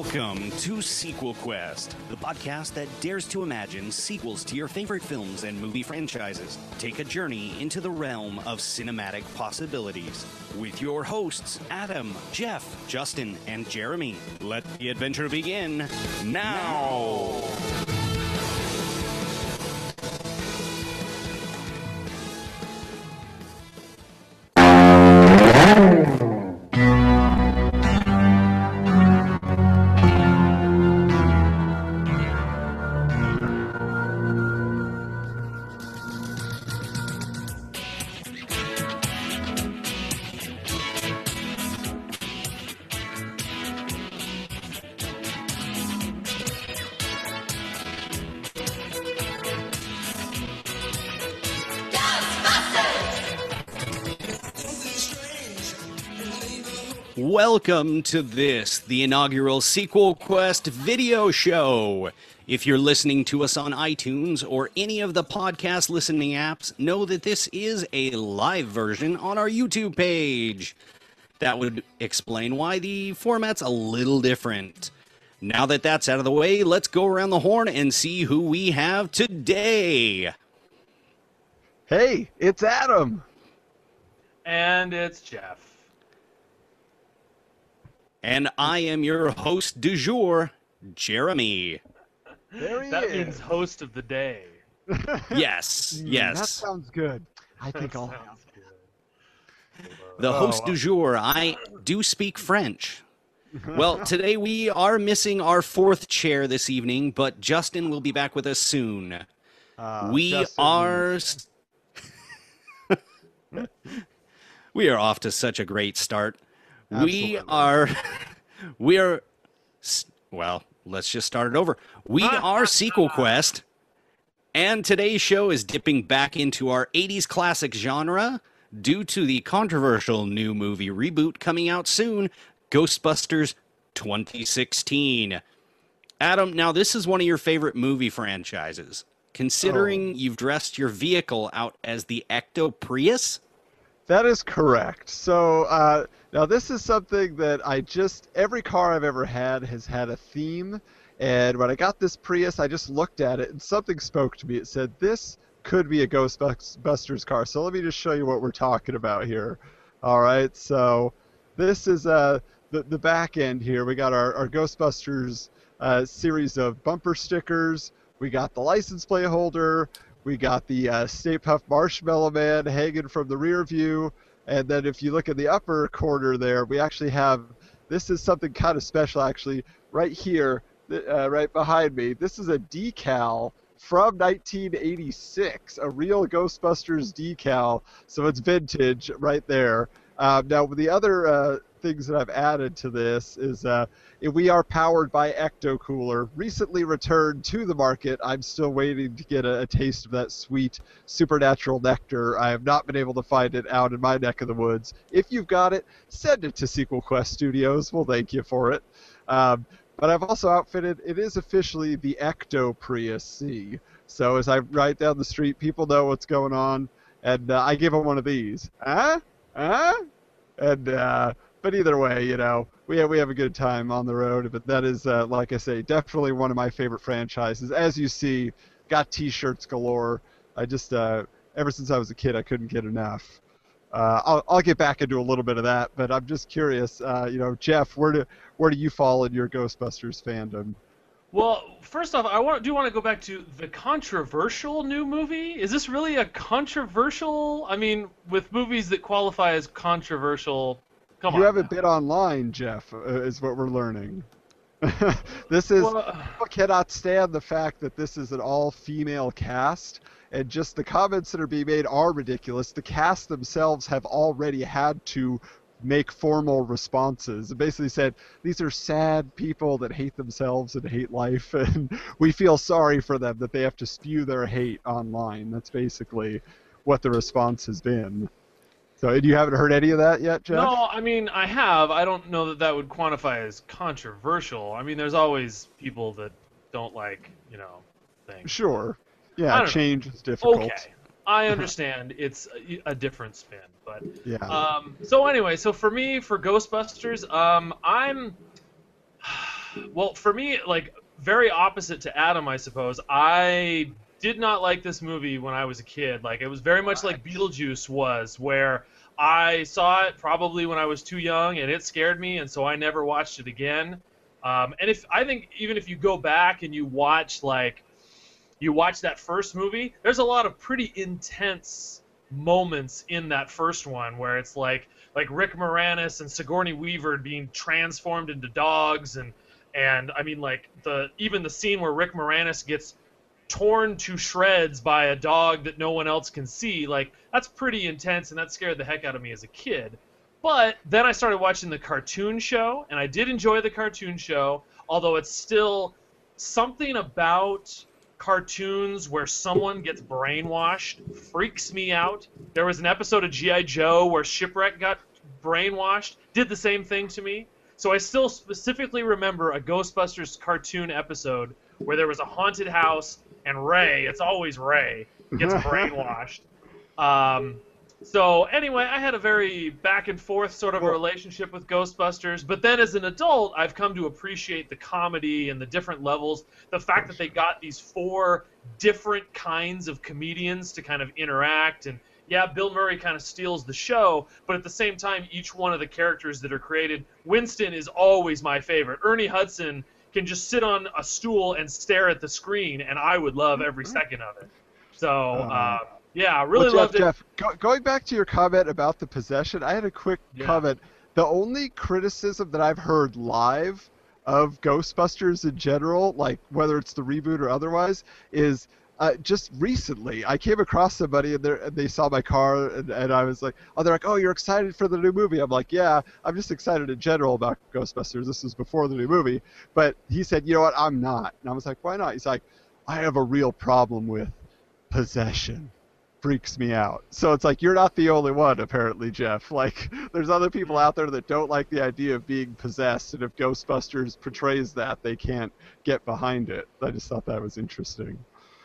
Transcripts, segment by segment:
Welcome to Sequel Quest, the podcast that dares to imagine sequels to your favorite films and movie franchises. Take a journey into the realm of cinematic possibilities with your hosts, Adam, Jeff, Justin, and Jeremy. Let the adventure begin now. Welcome to this, the inaugural Sequel Quest video show. If you're listening to us on iTunes or any of the podcast listening apps, know that this is a live version on our YouTube page. That would explain why the format's a little different. Now that that's out of the way, let's go around the horn and see who we have today. Hey, it's Adam. And it's Jeff. And I am your host du jour, Jeremy. There he That is. means host of the day. Yes, yes. That sounds good. I think That I'll. sounds good. The Oh, host du jour, I do speak French. Well, today we are missing our fourth chair this evening, but Justin will be back with us soon. Uh, we Justin, are. we are off to such a great start. We are. We are. Well, let's just start it over. We are Sequel Quest, and today's show is dipping back into our 80s classic genre due to the controversial new movie reboot coming out soon Ghostbusters 2016. Adam, now this is one of your favorite movie franchises. Considering you've dressed your vehicle out as the Ecto Prius, That is correct. So uh, now this is something that I just every car I've ever had has had a theme, and when I got this Prius, I just looked at it and something spoke to me. It said this could be a Ghostbusters car. So let me just show you what we're talking about here. All right, so this is uh, the the back end here. We got our, our Ghostbusters uh, series of bumper stickers. We got the license plate holder. We got the uh, Stay Puft Marshmallow Man hanging from the rear view. And then if you look at the upper corner there, we actually have this is something kind of special actually right here, uh, right behind me. This is a decal from 1986, a real Ghostbusters decal. So it's vintage right there. Um, now, the other uh, things that I've added to this is uh, we are powered by Ecto Cooler, recently returned to the market. I'm still waiting to get a, a taste of that sweet supernatural nectar. I have not been able to find it out in my neck of the woods. If you've got it, send it to Sequel Quest Studios. We'll thank you for it. Um, but I've also outfitted. It is officially the Ecto Prius C. So as I ride down the street, people know what's going on, and uh, I give them one of these. Huh? Huh? And uh, but either way, you know, we have we have a good time on the road. But that is, uh, like I say, definitely one of my favorite franchises. As you see, got T-shirts galore. I just uh, ever since I was a kid, I couldn't get enough. Uh, I'll, I'll get back into a little bit of that, but I'm just curious. Uh, you know, Jeff, where do where do you fall in your Ghostbusters fandom? Well, first off, I want do want to go back to the controversial new movie. Is this really a controversial? I mean, with movies that qualify as controversial, come you on. haven't now. been online, Jeff, uh, is what we're learning. this is Well, people cannot stand the fact that this is an all-female cast, and just the comments that are being made are ridiculous. The cast themselves have already had to make formal responses. It basically said these are sad people that hate themselves and hate life, and we feel sorry for them that they have to spew their hate online. That's basically what the response has been. So, you haven't heard any of that yet, Jeff? No, I mean I have. I don't know that that would quantify as controversial. I mean, there's always people that don't like, you know, things. Sure. Yeah, don't know. change is difficult. Okay, I understand it's a, a different spin, but Yeah. um, so anyway, so for me, for Ghostbusters, um, I'm well, for me, like very opposite to Adam, I suppose. I did not like this movie when I was a kid. Like it was very much like Beetlejuice was, where I saw it probably when I was too young and it scared me, and so I never watched it again. Um, and if I think even if you go back and you watch like you watch that first movie, there's a lot of pretty intense moments in that first one where it's like like Rick Moranis and Sigourney Weaver being transformed into dogs and and I mean like the even the scene where Rick Moranis gets torn to shreds by a dog that no one else can see like that's pretty intense and that scared the heck out of me as a kid but then I started watching the cartoon show and I did enjoy the cartoon show although it's still something about cartoons where someone gets brainwashed freaks me out. There was an episode of G.I. Joe where Shipwreck got brainwashed, did the same thing to me. So I still specifically remember a Ghostbusters cartoon episode where there was a haunted house and Ray, it's always Ray, gets brainwashed. Um, so anyway, I had a very back and forth sort of a relationship with Ghostbusters, but then as an adult, I've come to appreciate the comedy and the different levels. The fact that they got these four different kinds of comedians to kind of interact and yeah, Bill Murray kind of steals the show, but at the same time, each one of the characters that are created, Winston is always my favorite. Ernie Hudson can just sit on a stool and stare at the screen, and I would love every second of it. So. Uh, yeah, I really well, loved it. Jeff, go, going back to your comment about the possession, I had a quick Yeah. comment. The only criticism that I've heard live of Ghostbusters in general, like whether it's the reboot or otherwise, is uh, just recently I came across somebody and, and they saw my car and, and I was like, oh, they're like, oh, you're excited for the new movie. I'm like, yeah, I'm just excited in general about Ghostbusters. This is before the new movie. But he said, you know what, I'm not. And I was like, why not? He's like, I have a real problem with possession freaks me out. So it's like you're not the only one, apparently, Jeff. Like there's other people out there that don't like the idea of being possessed, and if Ghostbusters portrays that, they can't get behind it. I just thought that was interesting.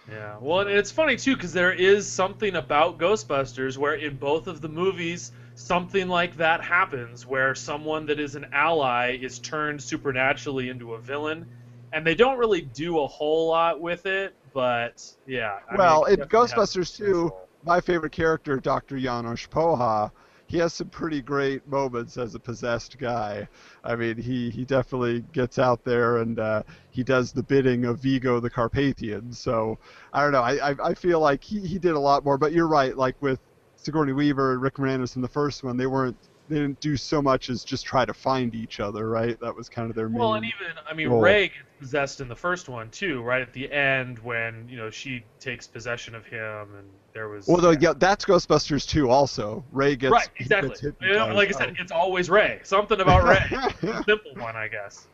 Yeah, well, and it's funny too because there is something about Ghostbusters where in both of the movies something like that happens, where someone that is an ally is turned supernaturally into a villain, and they don't really do a whole lot with it. But yeah, I well, mean, in it definitely has Ghostbusters 2, my favorite character, Dr. Janosz Poha, he has some pretty great moments as a possessed guy. I mean, he, he definitely gets out there and uh, he does the bidding of Vigo the Carpathian. So, I don't know. I, I, I feel like he, he did a lot more. But you're right. Like with Sigourney Weaver and Rick Moranis in the first one, they weren't they didn't do so much as just try to find each other, right? That was kind of their main. Well, and even I mean, role. Ray gets possessed in the first one too, right at the end when you know she takes possession of him, and there was. well, though, yeah, that's Ghostbusters 2 also. Ray gets right, exactly. gets You know, like I said, it's always Ray. Something about Ray. Simple one, I guess.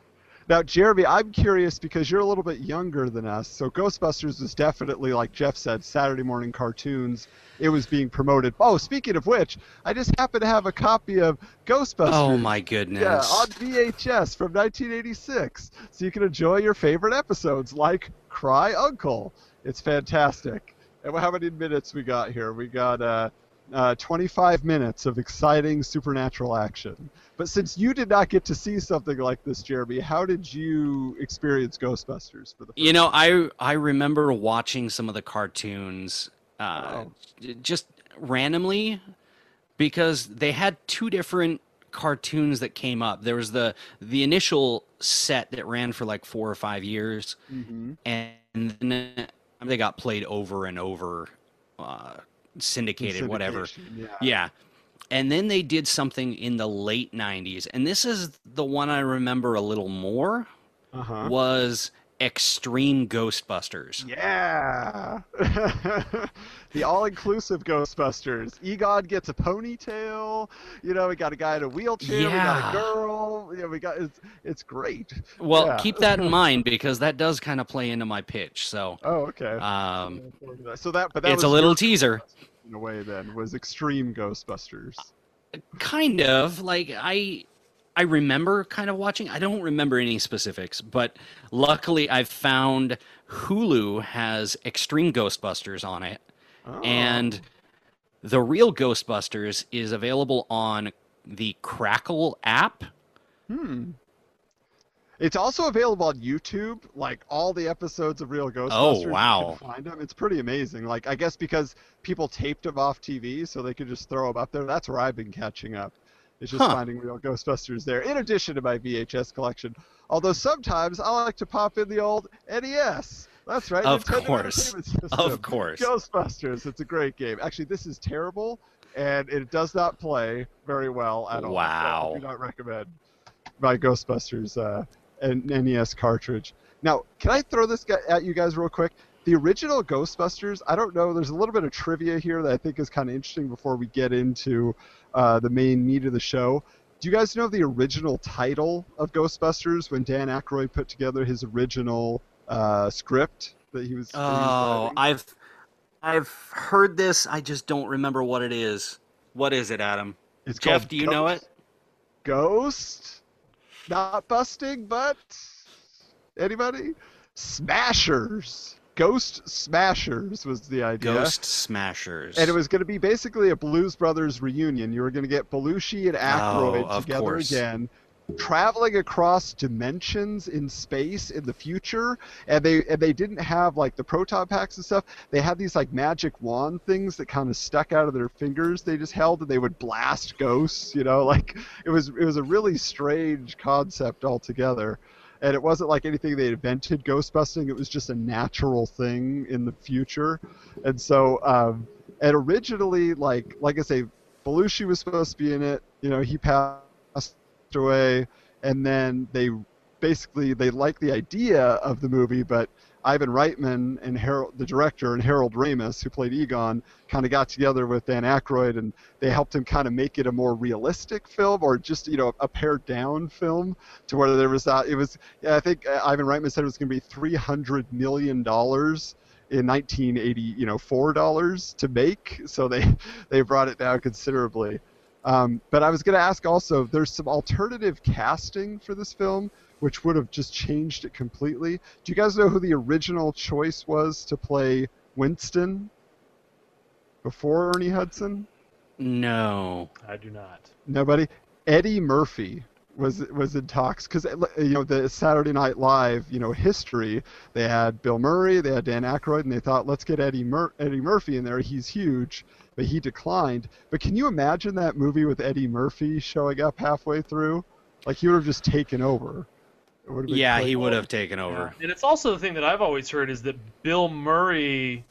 Now, Jeremy, I'm curious because you're a little bit younger than us. So Ghostbusters was definitely, like Jeff said, Saturday morning cartoons. It was being promoted. Oh, speaking of which, I just happen to have a copy of Ghostbusters. Oh my goodness. Yeah, on VHS from 1986. So you can enjoy your favorite episodes like Cry Uncle. It's fantastic. And how many minutes we got here? We got uh, uh, 25 minutes of exciting supernatural action. But since you did not get to see something like this, Jeremy, how did you experience Ghostbusters for the first You know, I I remember watching some of the cartoons uh, Oh. just randomly because they had two different cartoons that came up. There was the the initial set that ran for like four or five years, Mhm. and then uh, they got played over and over, uh, syndicated, whatever. Yeah. Yeah. And then they did something in the late 90s. And this is the one I remember a little more Uh-huh. was Extreme Ghostbusters. Yeah. the all-inclusive Ghostbusters. Egon gets a ponytail. You know, we got a guy in a wheelchair. We got Yeah. a girl. Yeah, we got it's it's great. Well, Yeah. keep that in mind because that does kind of play into my pitch. So, Oh, okay. um, so that, but that it's a little teaser. in a way. Then was Extreme Ghostbusters. Kind of like I I remember kind of watching. I don't remember any specifics, but luckily I've found Hulu has Extreme Ghostbusters on it. Oh. and the real Ghostbusters is available on the Crackle app. Hmm. It's also available on YouTube, like all the episodes of Real Ghostbusters. Oh, wow. find them. It's pretty amazing. Like I guess because people taped them off TV, so they could just throw them up there. That's where I've been catching up. It's just Huh. finding Real Ghostbusters there, in addition to my VHS collection. Although sometimes I like to pop in the old NES. That's right. Of Nintendo course. Of course. Ghostbusters. It's a great game. Actually, this is terrible, and it does not play very well at all. So Wow. I do not recommend my Ghostbusters uh, NES cartridge. Now, can I throw this at you guys real quick? The original Ghostbusters, I don't know. There's a little bit of trivia here that I think is kind of interesting before we get into uh, the main meat of the show. Do you guys know the original title of Ghostbusters when Dan Aykroyd put together his original uh, script that he was? that he was Oh. I've I've heard this. I just don't remember what it is. What is it, Adam? It's Jeff, do you know it? Ghost? Not busting, but anybody? Smashers. Ghost Smashers was the idea. Ghost Smashers. And it was going to be basically a Blues Brothers reunion. You were going to get Belushi and Aykroyd Oh, together course. again, traveling across dimensions in space in the future. And they and they didn't have like the proton packs and stuff. They had these like magic wand things that kind of stuck out of their fingers. They just held and they would blast ghosts. You know, like it was it was a really strange concept altogether. And it wasn't like anything they invented ghost busting. It was just a natural thing in the future. And so, um, and originally, like like I say, Belushi was supposed to be in it. You know, he passed away, and then they basically they liked the idea of the movie, but Ivan Reitman and Harold, the director, and Harold Ramis, who played Egon, kind of got together with Dan Aykroyd, and they helped him kind of make it a more realistic film, or just you know a pared down film, to where there was that. It was, yeah, I think uh, Ivan Reitman said it was going to be three hundred million dollars in 1980, you know, four dollars to make. So they they brought it down considerably. Um, but I was going to ask also, there's some alternative casting for this film, which would have just changed it completely. Do you guys know who the original choice was to play Winston before Ernie Hudson? no. I do not. Nobody. Eddie Murphy was was in talks because uh, you know the Saturday Night Live you know history. They had Bill Murray, they had Dan Aykroyd, and they thought let's get Eddie Mur- Eddie Murphy in there. He's huge, but he declined. But can you imagine that movie with Eddie Murphy showing up halfway through? Like he would have just taken over. Yeah, he would have taken over. And it's also the thing that I've always heard is that Bill Murray,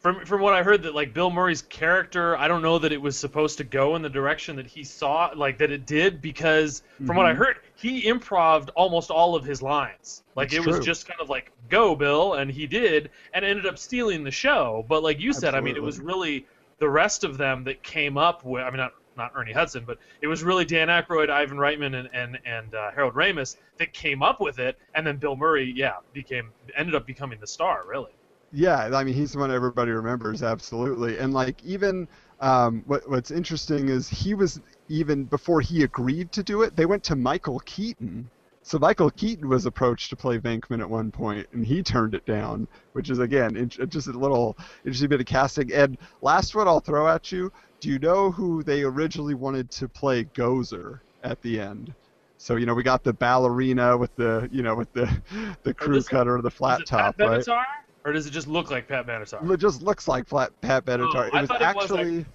from from what I heard, that like Bill Murray's character, I don't know that it was supposed to go in the direction that he saw, like that it did, because from what I Mhm. heard, he improved almost all of his lines. Like That's it was just kind of like go Bill, and he did, and ended up stealing the show. But like you said, I mean, it was really the rest of them that came up with. I mean, not not Ernie Hudson, but it was really Dan Aykroyd, Ivan Reitman, and and and uh, Harold Ramis that came up with it, and then Bill Murray, yeah, became ended up becoming the star, really. Yeah, I mean he's the one everybody remembers absolutely, and like even um, what what's interesting is he was even before he agreed to do it, they went to Michael Keaton. So Michael Keaton was approached to play Venkman at one point, and he turned it down, which is again in, just a little interesting bit of casting. And last one I'll throw at you: Do you know who they originally wanted to play Gozer at the end? So you know we got the ballerina with the you know with the the crew this- cutter or the Is flat it top, Pat right? Benatar, or does it just look like Pat Benatar? It just looks like flat Pat Benatar. Oh, it I was thought it was, like- actually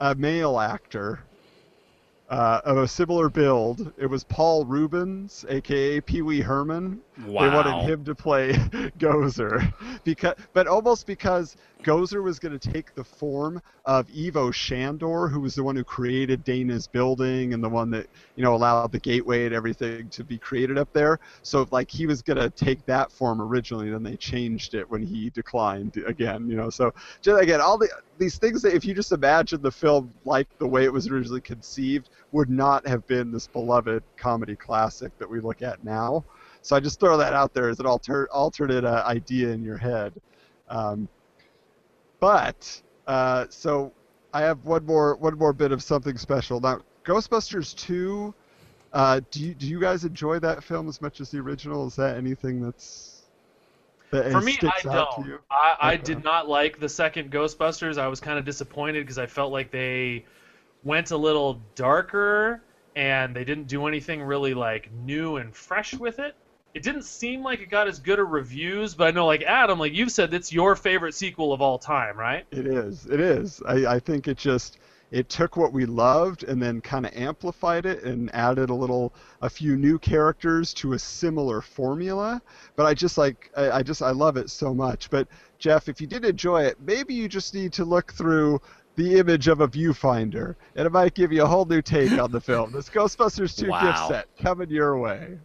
a male actor uh, of a similar build. It was Paul Reubens, aka Pee Wee Herman. Wow. They wanted him to play Gozer, because, but almost because Gozer was going to take the form of Ivo Shandor, who was the one who created Dana's building and the one that you know allowed the gateway and everything to be created up there. So like he was going to take that form originally, then they changed it when he declined again. You know, so just again all the these things that if you just imagine the film like the way it was originally conceived would not have been this beloved comedy classic that we look at now. So I just throw that out there as an alter, alternate uh, idea in your head. Um, but uh, so I have one more one more bit of something special now. Ghostbusters two. Uh, do you do you guys enjoy that film as much as the original? Is that anything that's that For me, I sticks out to don't. I, I Okay. did not like the second Ghostbusters. I was kind of disappointed because I felt like they went a little darker and they didn't do anything really like new and fresh with it. It didn't seem like it got as good a reviews, but I know like Adam, like you've said, it's your favorite sequel of all time, right? It is. It is. I, I think it just it took what we loved and then kind of amplified it and added a little a few new characters to a similar formula but i just like I, I, just i love it so much but jeff if you did enjoy it maybe you just need to look through the image of a viewfinder and it might give you a whole new take on the film this ghostbusters 2 wow. gift set coming your way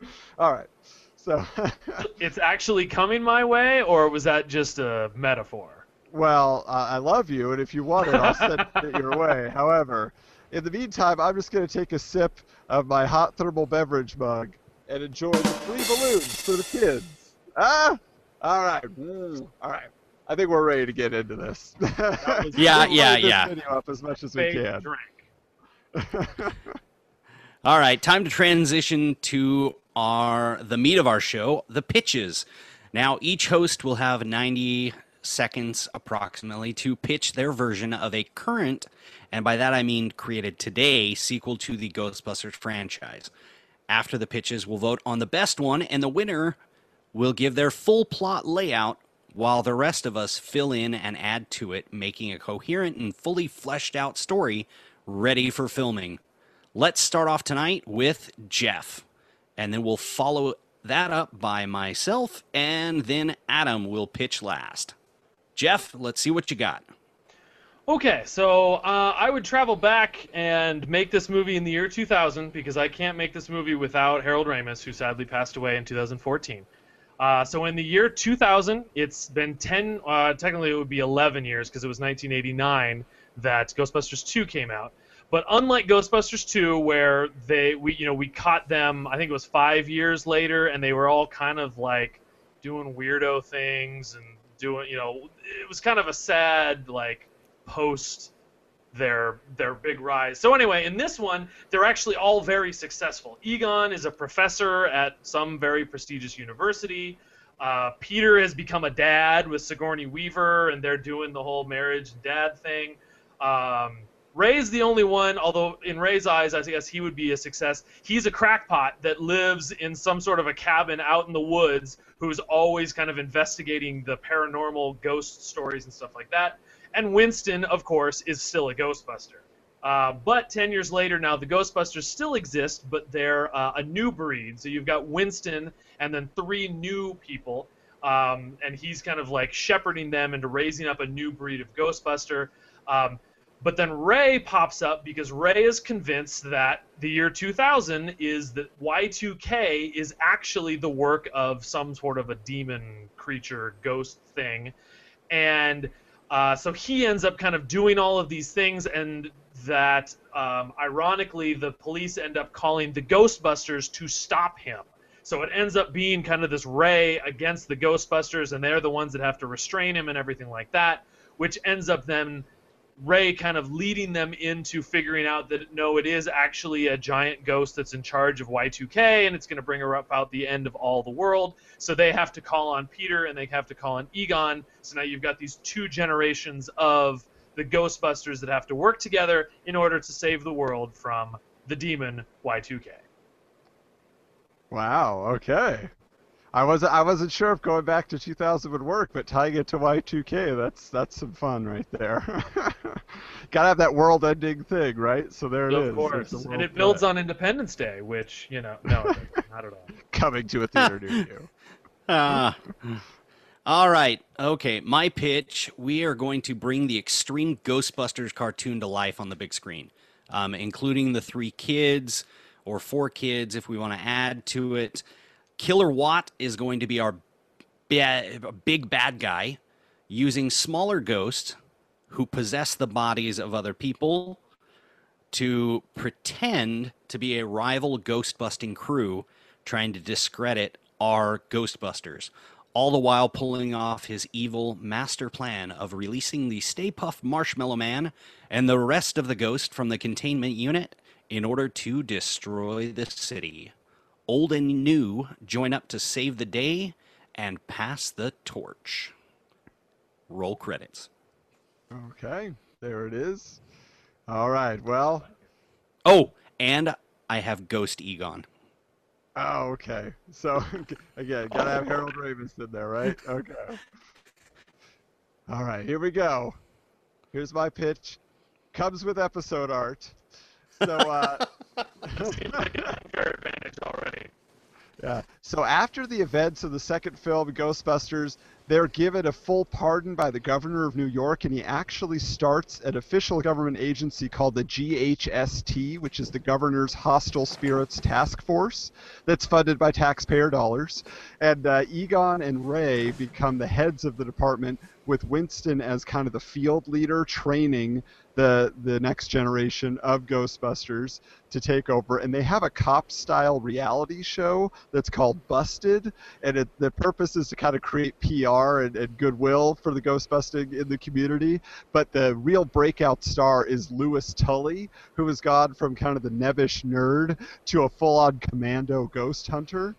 all right so it's actually coming my way or was that just a metaphor well, uh, I love you, and if you want it, I'll send it your way. However, in the meantime, I'm just going to take a sip of my hot thermal beverage mug and enjoy the three balloons for the kids. Ah, all right, mm. all right. I think we're ready to get into this. yeah, yeah, yeah. Video up as much as we can. all right, time to transition to our the meat of our show, the pitches. Now, each host will have 90 seconds approximately to pitch their version of a current, and by that I mean created today, sequel to the Ghostbusters franchise. After the pitches, we'll vote on the best one, and the winner will give their full plot layout while the rest of us fill in and add to it, making a coherent and fully fleshed out story ready for filming. Let's start off tonight with Jeff, and then we'll follow that up by myself, and then Adam will pitch last. Jeff, let's see what you got. Okay, so uh, I would travel back and make this movie in the year 2000 because I can't make this movie without Harold Ramis, who sadly passed away in 2014. Uh, so in the year 2000, it's been 10, uh, technically it would be 11 years because it was 1989 that Ghostbusters 2 came out. But unlike Ghostbusters 2, where they we you know we caught them, I think it was five years later, and they were all kind of like doing weirdo things and doing, you know, it was kind of a sad like post their their big rise. So anyway, in this one, they're actually all very successful. Egon is a professor at some very prestigious university. Uh, Peter has become a dad with Sigourney Weaver, and they're doing the whole marriage and dad thing. Um, Ray's the only one, although in Ray's eyes, I guess he would be a success. He's a crackpot that lives in some sort of a cabin out in the woods who's always kind of investigating the paranormal ghost stories and stuff like that. And Winston, of course, is still a Ghostbuster. Uh, but 10 years later now, the Ghostbusters still exist, but they're uh, a new breed. So you've got Winston and then three new people. Um, and he's kind of like shepherding them into raising up a new breed of Ghostbuster. Um, but then Ray pops up because Ray is convinced that the year 2000 is that Y2K is actually the work of some sort of a demon creature, ghost thing. And uh, so he ends up kind of doing all of these things, and that um, ironically, the police end up calling the Ghostbusters to stop him. So it ends up being kind of this Ray against the Ghostbusters, and they're the ones that have to restrain him and everything like that, which ends up then Ray kind of leading them into figuring out that no, it is actually a giant ghost that's in charge of Y2K and it's going to bring her up out the end of all the world. So they have to call on Peter and they have to call on Egon. So now you've got these two generations of the Ghostbusters that have to work together in order to save the world from the demon Y2K. Wow, okay. I wasn't I wasn't sure if going back to 2000 would work, but tying it to Y2K, that's that's some fun right there. Gotta have that world-ending thing, right? So there it of is. Of course, and it builds on Independence Day, which you know, no, not at all. Coming to a theater near you. Uh, all right, okay. My pitch: We are going to bring the Extreme Ghostbusters cartoon to life on the big screen, um, including the three kids or four kids if we want to add to it. Killer Watt is going to be our ba- big bad guy using smaller ghosts who possess the bodies of other people to pretend to be a rival ghost busting crew trying to discredit our Ghostbusters, all the while pulling off his evil master plan of releasing the Stay Puft Marshmallow Man and the rest of the ghost from the containment unit in order to destroy the city old and new join up to save the day and pass the torch. Roll credits. Okay, there it is. All right, well. Oh, and I have Ghost Egon. Oh, okay. So again, gotta have Harold Ramis in there, right? Okay. All right, here we go. Here's my pitch. Comes with episode art. So, uh, Yeah. So after the events of the second film, Ghostbusters, they're given a full pardon by the governor of New York, and he actually starts an official government agency called the GHST, which is the Governor's Hostile Spirits Task Force, that's funded by taxpayer dollars. And uh, Egon and Ray become the heads of the department, with Winston as kind of the field leader, training the the next generation of Ghostbusters to take over. And they have a cop-style reality show that's called Busted, and it, the purpose is to kind of create PR and, and goodwill for the ghostbusting in the community. But the real breakout star is Louis Tully, who has gone from kind of the nebbish nerd to a full-on commando ghost hunter.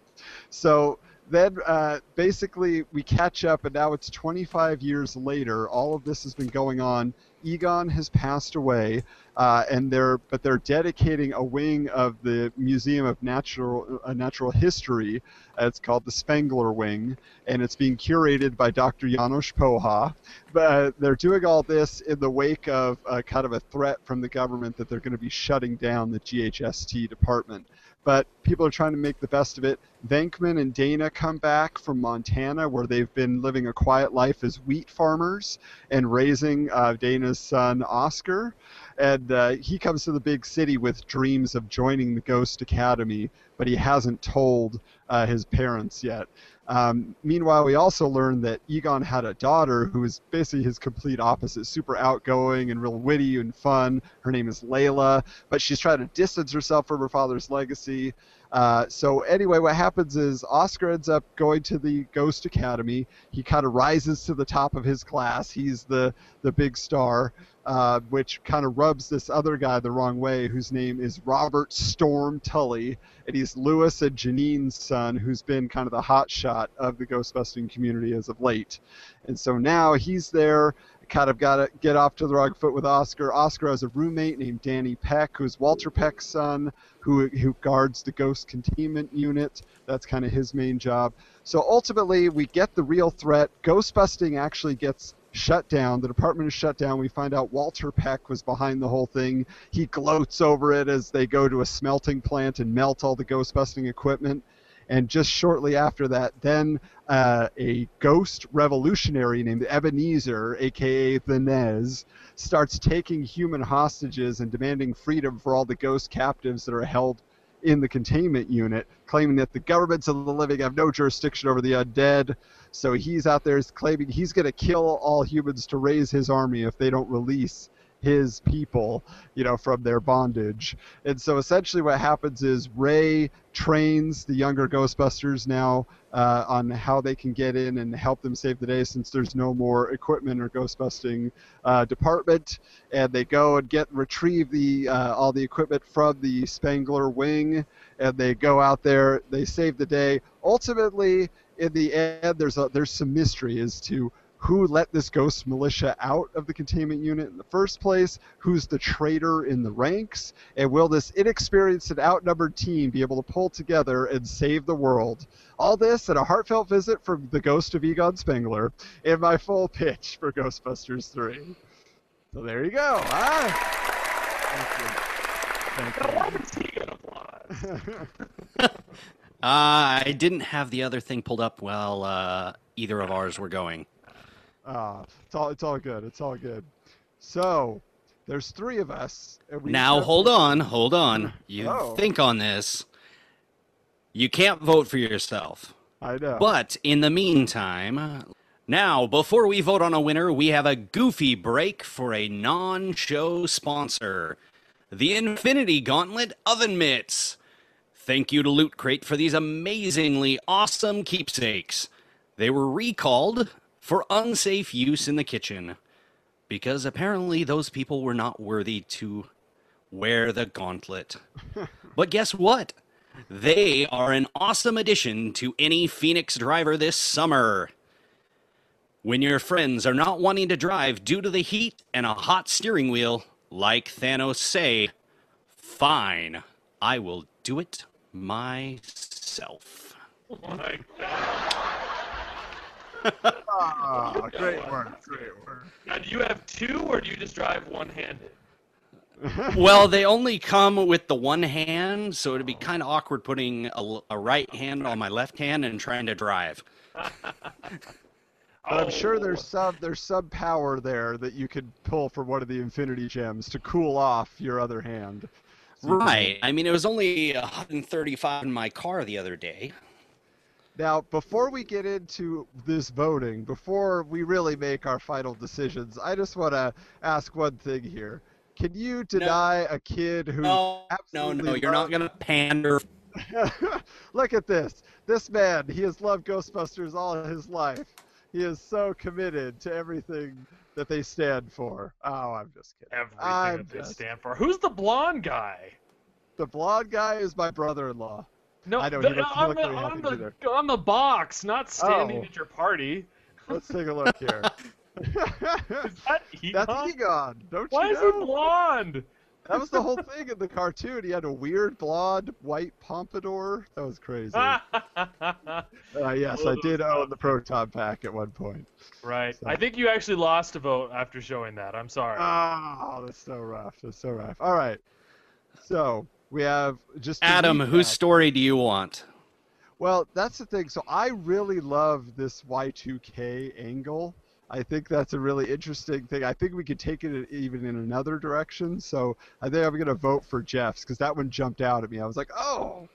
So then uh, basically we catch up, and now it's 25 years later. All of this has been going on. Egon has passed away, uh, and they're but they're dedicating a wing of the Museum of Natural uh, Natural History. Uh, it's called the Spengler Wing, and it's being curated by Dr. Janosz Poha. But they're doing all this in the wake of uh, kind of a threat from the government that they're going to be shutting down the GHST department but people are trying to make the best of it. Venkman and Dana come back from Montana, where they've been living a quiet life as wheat farmers and raising uh, Dana's son Oscar. And uh, he comes to the big city with dreams of joining the Ghost Academy, but he hasn't told uh, his parents yet. Um, meanwhile, we also learned that Egon had a daughter who is basically his complete opposite, super outgoing and real witty and fun. Her name is Layla, but she's trying to distance herself from her father's legacy. Uh, so anyway, what happens is Oscar ends up going to the Ghost Academy. He kind of rises to the top of his class. He's the the big star, uh, which kind of rubs this other guy the wrong way, whose name is Robert Storm Tully, and he's Lewis and Janine's son, who's been kind of the hot shot of the ghostbusting community as of late. And so now he's there kind of got to get off to the wrong foot with Oscar. Oscar has a roommate named Danny Peck, who's Walter Peck's son, who who guards the ghost containment unit. That's kind of his main job. So ultimately, we get the real threat. Ghostbusting actually gets shut down. The department is shut down. We find out Walter Peck was behind the whole thing. He gloats over it as they go to a smelting plant and melt all the ghostbusting equipment. And just shortly after that, then uh, a ghost revolutionary named Ebenezer, aka the Nez, starts taking human hostages and demanding freedom for all the ghost captives that are held in the containment unit, claiming that the governments of the living have no jurisdiction over the undead. So he's out there claiming he's going to kill all humans to raise his army if they don't release his people, you know, from their bondage. And so essentially what happens is Ray trains the younger Ghostbusters now uh, on how they can get in and help them save the day since there's no more equipment or ghostbusting uh, department. And they go and get retrieve the uh, all the equipment from the Spengler wing, and they go out there. They save the day. Ultimately, in the end, there's a, there's some mystery as to who let this ghost militia out of the containment unit in the first place, who's the traitor in the ranks, and will this inexperienced and outnumbered team be able to pull together and save the world? All this and a heartfelt visit from the ghost of Egon Spengler in my full pitch for Ghostbusters 3. So there you go. Ah. Thank you. Why is he gonna fly? Uh, I didn't have the other thing pulled up while uh, either of ours were going. Ah, it's all it's all good. It's all good. So there's three of us. And we Now, hold on, hold on. You Oh. think on this. You can't vote for yourself. I know. But in the meantime, now, before we vote on a winner, we have a goofy break for a non show sponsor the Infinity Gauntlet Oven Mitts. Thank you to Loot Crate for these amazingly awesome keepsakes. They were recalled for unsafe use in the kitchen because apparently those people were not worthy to wear the gauntlet. but guess what? They are an awesome addition to any Phoenix driver this summer. When your friends are not wanting to drive due to the heat and a hot steering wheel, like Thanos say, fine. I will do it myself. Oh my God. Ah, great work, great work. Now, do you have two, or do you just drive one-handed? Well, they only come with the one hand, so it'd be kind of awkward putting a right hand on my left hand and trying to drive. But I'm sure Oh. there's some there's some power there that you could pull from one of the Infinity Gems to cool off your other hand. So you can- Right. I mean, it was only 135 in my car the other day. Now, before we get into this voting, before we really make our final decisions, I just want to ask one thing here. Can you deny a kid who No, no, absolutely no. You're not going to pander. Look at this. This man, he has loved Ghostbusters all his life. He is so committed to everything that they stand for. Oh, I'm just kidding. Everything I'm that they stand for. Who's the blonde guy? The blonde guy is my brother-in-law. No, I know, the, on, the, on, the, on the box, not standing Oh. at your party. Let's take a look here. Is that Egon? That's Egon. Don't Why you is he know? blonde? That was the whole thing in the cartoon. He had a weird blonde white pompadour. That was crazy. Uh, yes, I did own the Proton Pack at one point. right. So- I think you actually lost a vote after showing that. I'm sorry. Oh, that's so rough. That's so rough. All right. So we have just Adam, whose recap- story do you want? Well, that's the thing. So I really love this Y2K angle. I think that's a really interesting thing. I think we could take it even in another direction. So I think I'm going to vote for Jeff's because that one jumped out at me. I was like, oh,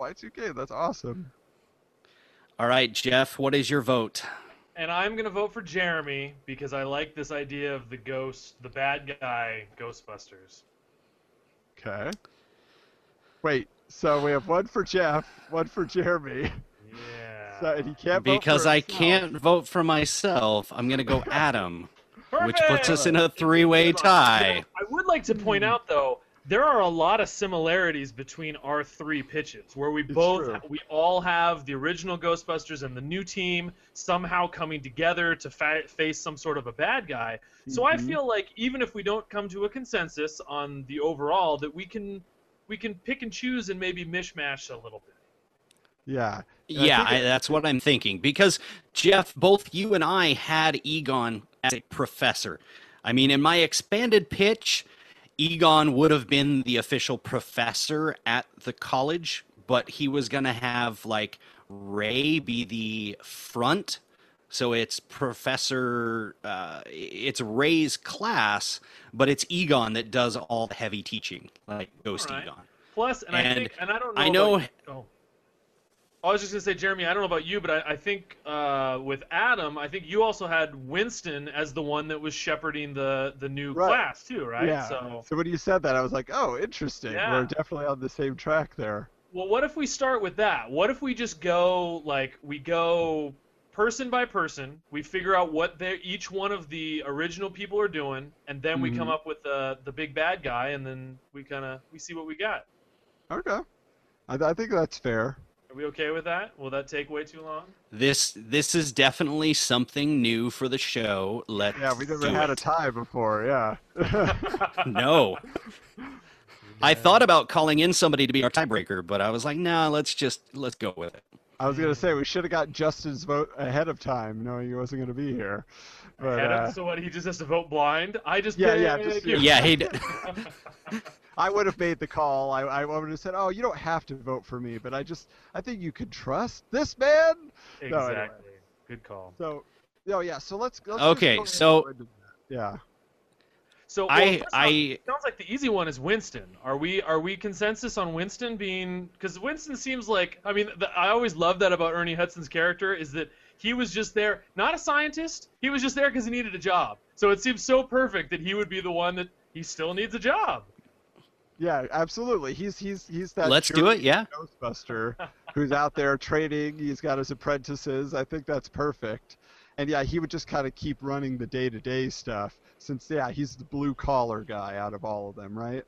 Y2K, that's awesome. All right, Jeff, what is your vote? and I'm gonna vote for Jeremy because I like this idea of the ghost, the bad guy, Ghostbusters. Okay. Wait, so we have one for Jeff, one for Jeremy. Yeah. So, and he can't vote Because for I himself. can't vote for myself, I'm going to go Adam, which puts us in a three way tie. I would like to point out though, there are a lot of similarities between our three pitches, where we It's both true. we all have the original Ghostbusters and the new team somehow coming together to fa- face some sort of a bad guy. So I Mhm. feel like even if we don't come to a consensus on the overall, that we can we can pick and choose and maybe mishmash a little bit. Yeah. And Yeah, think I, it- that's what I'm thinking. Because, Jeff, both you and I had Egon as a professor. I mean, in my expanded pitch, Egon would have been the official professor at the college, but he was going to have, like, Ray be the front. So it's Professor, uh, it's Ray's class, but it's Egon that does all the heavy teaching, like Ghost Alright. Egon. Plus, and, I think, and I don't know. I know- about- oh. I was just gonna say, Jeremy. I don't know about you, but I, I think uh, with Adam, I think you also had Winston as the one that was shepherding the the new Right. class too, right? Yeah. So, when you said that, I was like, oh, interesting. Yeah. We're definitely on the same track there. well, what if we start with that? What if we just go like we go person by person? We figure out what they each one of the original people are doing, and then we come Mhm. up with the the big bad guy, and then we kind of we see what we got. Okay. I, I think that's fair. Are we okay with that? Will that take way too long? This this is definitely something new for the show. Let's Yeah, we never do had a tie before. Yeah. No. I thought about calling in somebody to be our tiebreaker, but I was like, nah, let's just let's go with it. I was gonna say we should have got Justin's vote ahead of time, knowing he wasn't gonna be here. But Ahead of- uh, so what? He just has to vote blind. I just Yeah, yeah, pick just- you. Yeah, he d- I would have made the call. I, I would have said, "Oh, you don't have to vote for me, but I just I think you could trust this man." No, anyway. exactly. Good call. So, oh yeah. So let's. let's Okay, go so- go into that. yeah. So well, I first off, I sounds like the easy one is Winston. Are we are we consensus on Winston being? Because Winston seems like I mean the, I always love that about Ernie Hudson's character is that he was just there, not a scientist. He was just there because he needed a job. So it seems so perfect that he would be the one that he still needs a job. Yeah, absolutely. He's he's he's that. let's do it. Yeah. Ghostbuster who's out there training. He's got his apprentices. I think that's perfect. And yeah, he would just kind of keep running the day-to-day stuff since yeah, he's the blue collar guy out of all of them, right?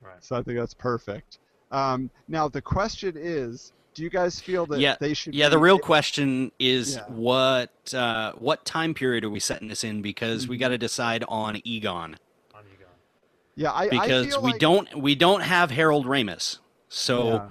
Right. So I think that's perfect. Um, now the question is, do you guys feel that Yeah, they should? Yeah, the be- real question is Yeah. what uh, what time period are we setting this in? Because we Mhm. got to decide on Egon On you go. Yeah, I I because feel we like- don't we don't have Harold Ramis, So. Yeah.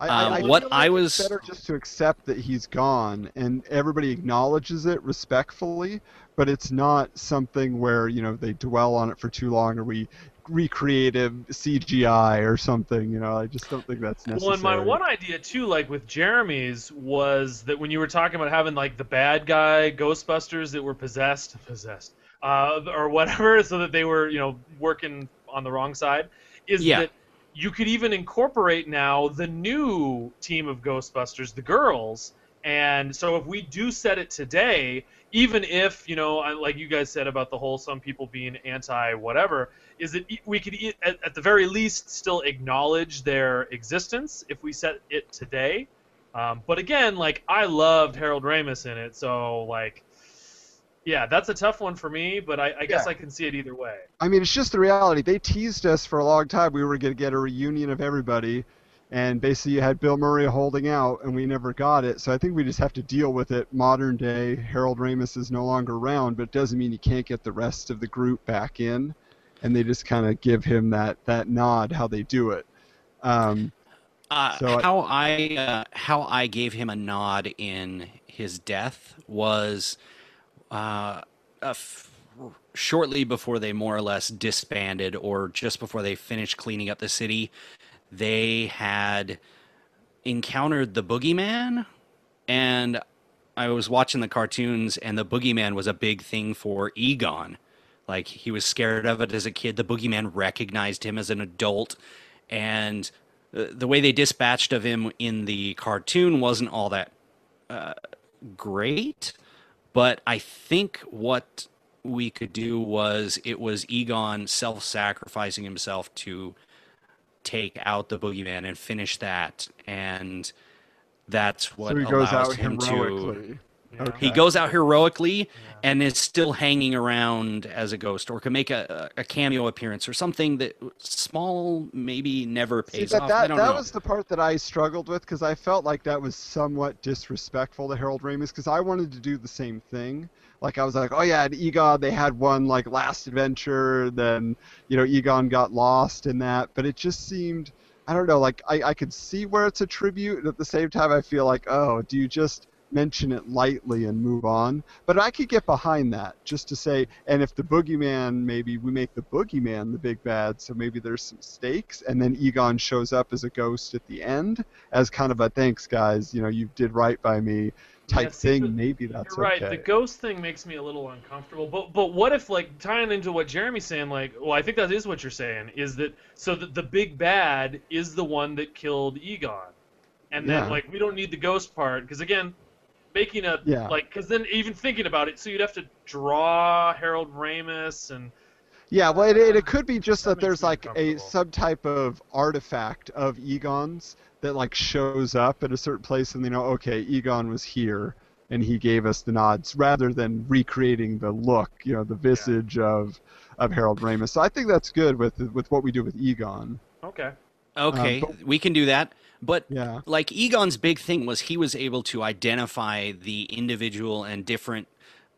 I, Um, I, I what feel I was- it's better just to accept that he's gone, and everybody acknowledges it respectfully, but it's not something where you know they dwell on it for too long, or we recreate a CGI or something. You know, I just don't think that's necessary. Well, and my one idea too, like with Jeremy's, was that when you were talking about having like the bad guy Ghostbusters that were possessed, possessed, uh, or whatever, so that they were you know working on the wrong side, is Yeah. that you could even incorporate now the new team of Ghostbusters, the girls. And so if we do set it today, even if you know, like you guys said about the whole some people being anti whatever, is that we could at, at the very least still acknowledge their existence if we set it today. Um, but again, like I loved Harold Ramis in it, so like, yeah, that's a tough one for me. But I, I guess Yeah. I can see it either way. I mean, it's just the reality. They teased us for a long time. We were going to get a reunion of everybody, and basically you had Bill Murray holding out, and we never got it. So I think we just have to deal with it. Modern day, Harold Ramis is no longer around, but it doesn't mean you can't get the rest of the group back in, and they just kind of give him that that nod how they do it. Um, Uh, So I- how I uh, how I gave him a nod in his death was uh, a f- shortly before they more or less disbanded, or just before they finished cleaning up the city. They had encountered the boogeyman, and I was watching the cartoons, and the boogeyman was a big thing for Egon. Like he was scared of it as a kid. The boogeyman recognized him as an adult, and the, the way they dispatched of him in the cartoon wasn't all that uh, great. But I think what we could do was it was Egon self-sacrificing himself to take out the boogeyman and finish that, and that's what so he allows goes out him to. heroically. Yeah. Okay. He goes out heroically and is still hanging around as a ghost, or can make a, a cameo appearance, or something that small maybe never See, pays that, off. that, I don't that know. was the part that I struggled with because I felt like that was somewhat disrespectful to Harold Ramis because I wanted to do the same thing. Like I was like, oh yeah, at Egon they had one like last adventure, then you know Egon got lost in that, but it just seemed I don't know, like I, I could see where it's a tribute, and at the same time I feel like, oh, do you just mention it lightly and move on? But I could get behind that just to say, and if the boogeyman, maybe we make the boogeyman the big bad, so maybe there's some stakes, and then Egon shows up as a ghost at the end as kind of a thanks, guys, you know, you did right by me type Yeah, thing. the- maybe that's You're right. okay. The ghost thing makes me a little uncomfortable. But but what if like tying into what Jeremy's saying? Like, well, I think that is what you're saying. Is that so? That the big bad is the one that killed Egon, and then like we don't need the ghost part because again, making a Yeah. like because then even thinking about it, so you'd have to draw Harold Ramis and Yeah, well, it, it, it could be just That that there's like a subtype of artifact of Egon's that like shows up at a certain place, and they know, okay, Egon was here, and he gave us the nods, rather than recreating the look, you know, the visage of of Harold Ramis. So I think that's good with with what we do with Egon. okay. Okay, um, but- we can do that. But Yeah. like Egon's big thing was he was able to identify the individual and different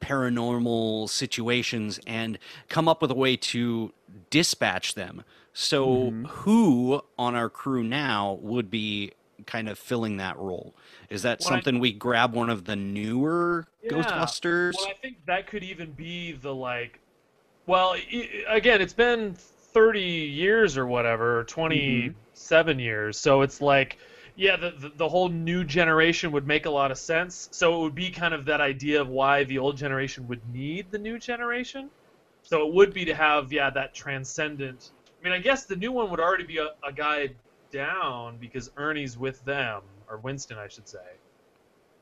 paranormal situations and come up with a way to dispatch them. So Mm-hmm. who on our crew now would be kind of filling that role? Is that Well, I- something we grab one of the newer Yeah. Ghostbusters? Well, I think that could even be the like. Well, again, it's been 30 years or whatever, or 27 years. So it's like, yeah, the, the the whole new generation would make a lot of sense. So it would be kind of that idea of why the old generation would need the new generation. So it would be to have yeah that transcendent. I mean, I guess the new one would already be a, a guy down because Ernie's with them or Winston, I should say.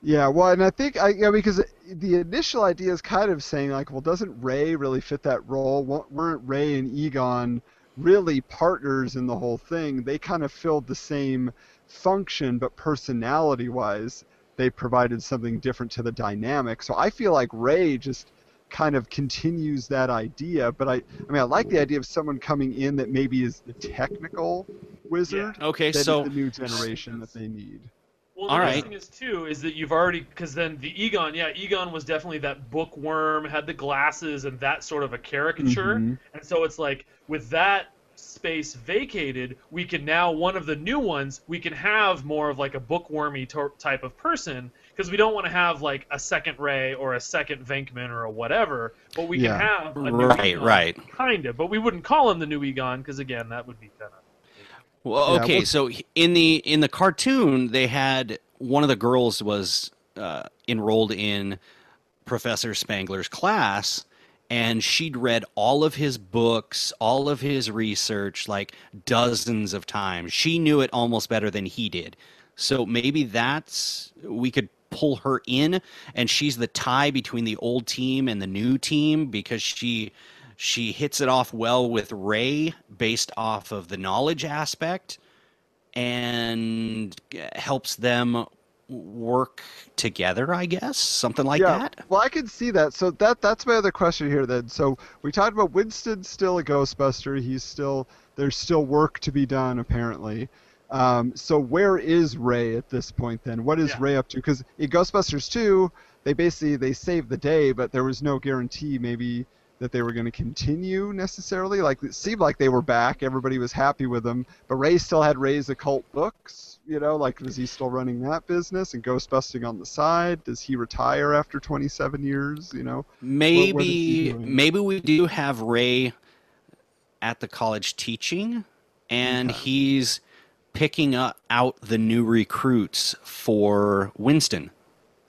Yeah, well, and I think I yeah because the initial idea is kind of saying like, well, doesn't Ray really fit that role? Weren't Ray and Egon really partners in the whole thing? They kind of filled the same function, but personality-wise, they provided something different to the dynamic. So I feel like Ray just kind of continues that idea. But I, I mean, I like the idea of someone coming in that maybe is the technical wizard. okay, that is so the new generation that they need. Well, the All nice right. thing is too is that you've already because then the Egon, yeah, Egon was definitely that bookworm, had the glasses and that sort of a caricature, Mhm. and so it's like with that space vacated, we can now one of the new ones we can have more of like a bookwormy to- type of person because we don't want to have like a second Ray or a second Venkman or a whatever, but we Yeah. can have a new Right, Egon, right. kind of. But we wouldn't call him the new Egon because again, that would be kind of Well, Yeah, okay, well- so in the in the cartoon, they had one of the girls was uh, enrolled in Professor Spengler's class, and she'd read all of his books, all of his research, like dozens of times. She knew it almost better than he did. So maybe that's we could pull her in, and she's the tie between the old team and the new team because she she hits it off well with Ray based off of the knowledge aspect and uh, helps them work together, I guess, something like yeah, that. well, I can see that. So that that's my other question here. Then, so we talked about Winston's still a Ghostbuster. He's still there's still work to be done apparently. Um, so where is Ray at this point then? What is Yeah. Ray up to? Because in Ghostbusters 2, they basically they saved the day, but there was no guarantee maybe that they were going to continue necessarily. Like it seemed like they were back, everybody was happy with them, but Ray still had Ray's occult books. You know, like was he still running that business and ghostbusting on the side? Does he retire after 27 years? You know, Maybe what is he maybe we do have Ray at the college teaching and he's picking up out the new recruits for Winston.